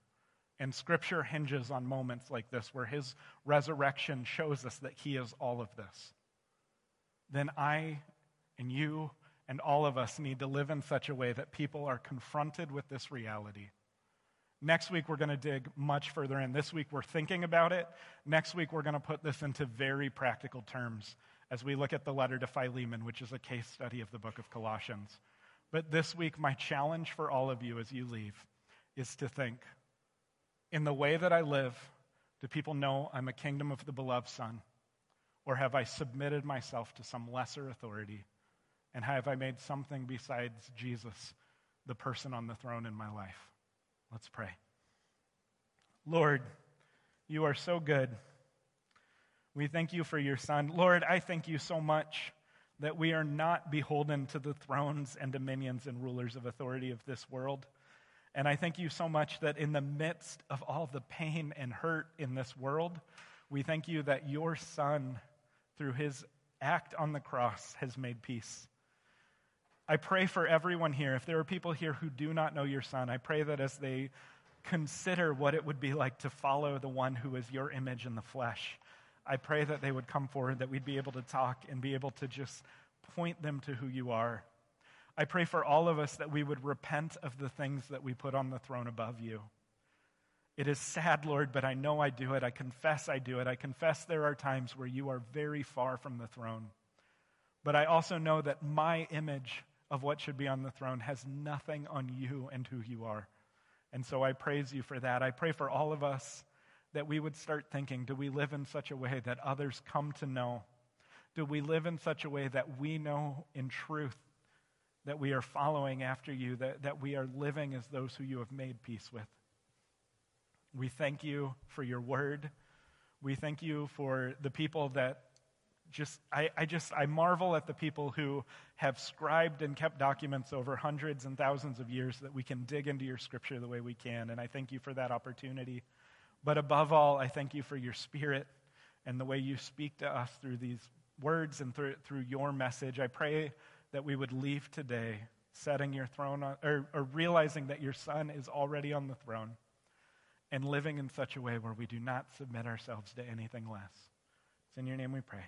and scripture hinges on moments like this where his resurrection shows us that he is all of this. Then I and you and all of us need to live in such a way that people are confronted with this reality. Next week, we're going to dig much further in. This week, we're thinking about it. Next week, we're going to put this into very practical terms as we look at the letter to Philemon, which is a case study of the book of Colossians. But this week, my challenge for all of you as you leave is to think in the way that I live, do people know I'm a kingdom of the beloved Son? Or have I submitted myself to some lesser authority? And have I made something besides Jesus the person on the throne in my life? Let's pray. Lord, you are so good. We thank you for your Son. Lord, I thank you so much that we are not beholden to the thrones and dominions and rulers of authority of this world. And I thank you so much that in the midst of all the pain and hurt in this world, we thank you that your Son, through his act on the cross, has made peace. I pray for everyone here. If there are people here who do not know your Son, I pray that as they consider what it would be like to follow the one who is your image in the flesh, I pray that they would come forward, that we'd be able to talk and be able to just point them to who you are. I pray for all of us that we would repent of the things that we put on the throne above you. It is sad, Lord, but I know I do it. I confess I do it. I confess there are times where you are very far from the throne. But I also know that my image of what should be on the throne has nothing on you and who you are. And so I praise you for that. I pray for all of us that we would start thinking do we live in such a way that others come to know? Do we live in such a way that we know in truth that we are following after you, that, that we are living as those who you have made peace with? We thank you for your word. We thank you for the people that just, I, I just, I marvel at the people who have scribed and kept documents over hundreds and thousands of years that we can dig into your scripture the way we can. And I thank you for that opportunity. But above all, I thank you for your spirit and the way you speak to us through these words and through, through your message. I pray that we would leave today setting your throne on, or, or realizing that your son is already on the throne and living in such a way where we do not submit ourselves to anything less. It's in your name we pray.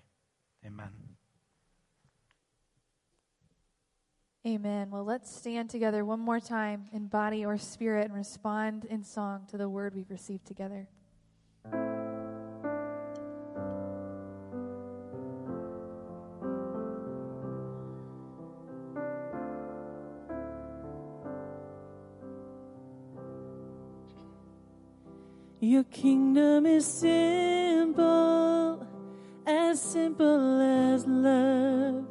Amen. Amen. Well, let's stand together one more time in body or spirit and respond in song to the word we've received together. Your kingdom is simple, as simple as love.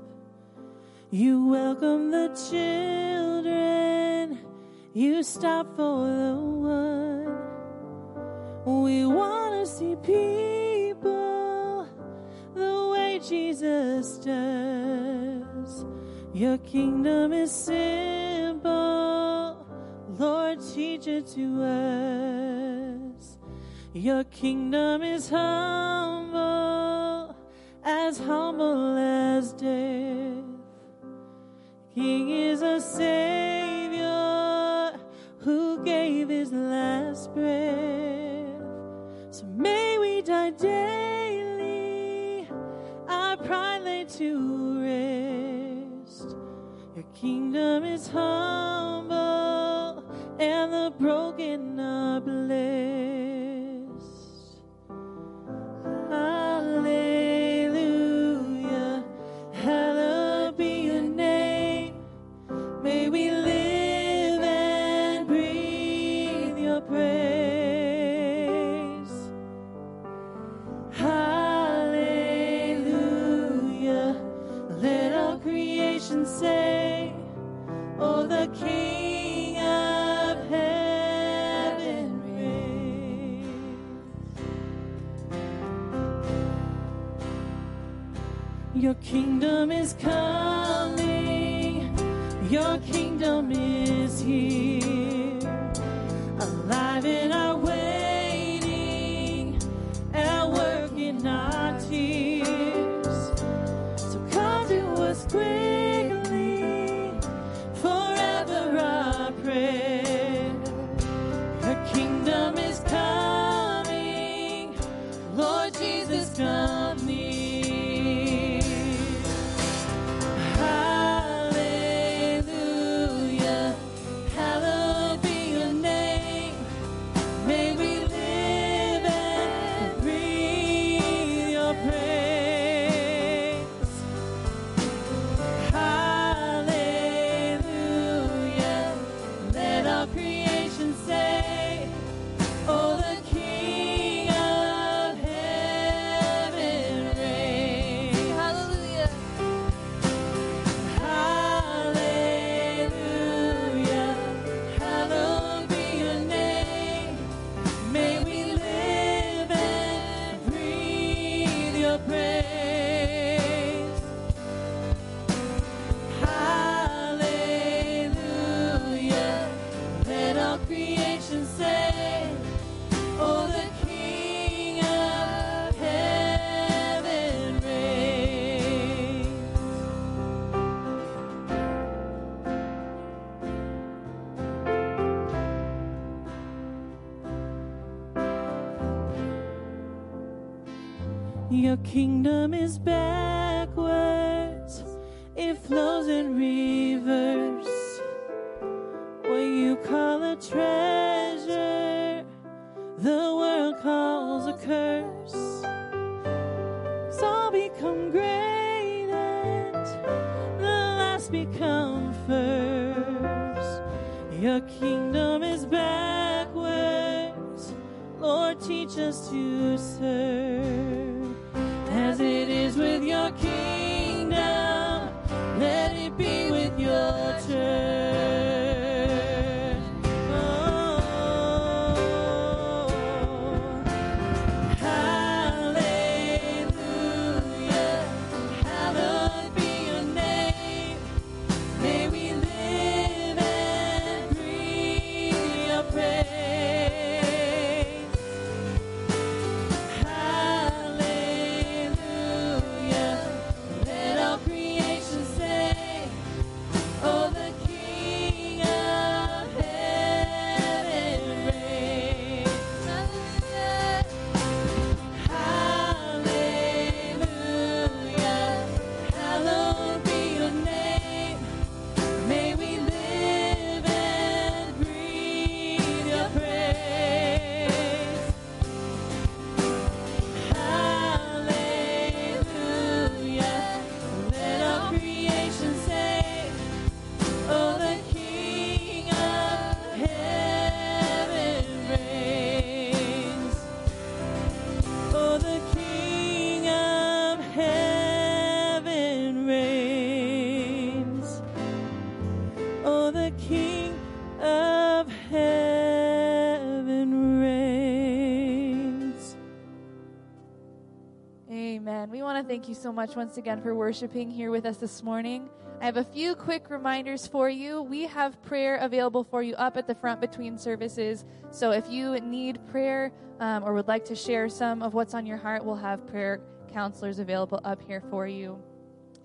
You welcome the children, you stop for the one. We want to see people the way Jesus does. Your kingdom is simple, Lord, teach it to us. Your kingdom is humble, as humble as death. King is a Savior who gave his last breath. So may we die daily, our pride lay to rest. Your kingdom is humble, and the broken are kingdom is coming. Thank you so much once again for worshiping here with us this morning. I have a few quick reminders for you. We have prayer available for you up at the front between services. So if you need prayer um, or would like to share some of what's on your heart, we'll have prayer counselors available up here for you.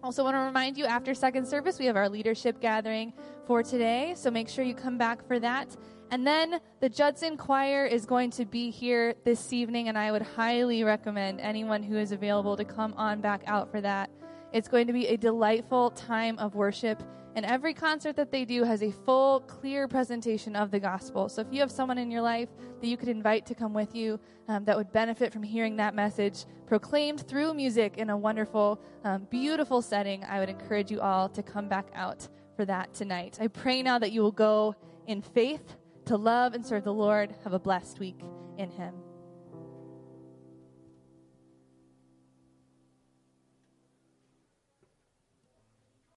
Also, want to remind you after second service, we have our leadership gathering for today. So make sure you come back for that. And then the Judson Choir is going to be here this evening, and I would highly recommend anyone who is available to come on back out for that. It's going to be a delightful time of worship, and every concert that they do has a full, clear presentation of the gospel. So if you have someone in your life that you could invite to come with you um, that would benefit from hearing that message proclaimed through music in a wonderful, um, beautiful setting, I would encourage you all to come back out for that tonight. I pray now that you will go in faith to love and serve the Lord. Have a blessed week in Him.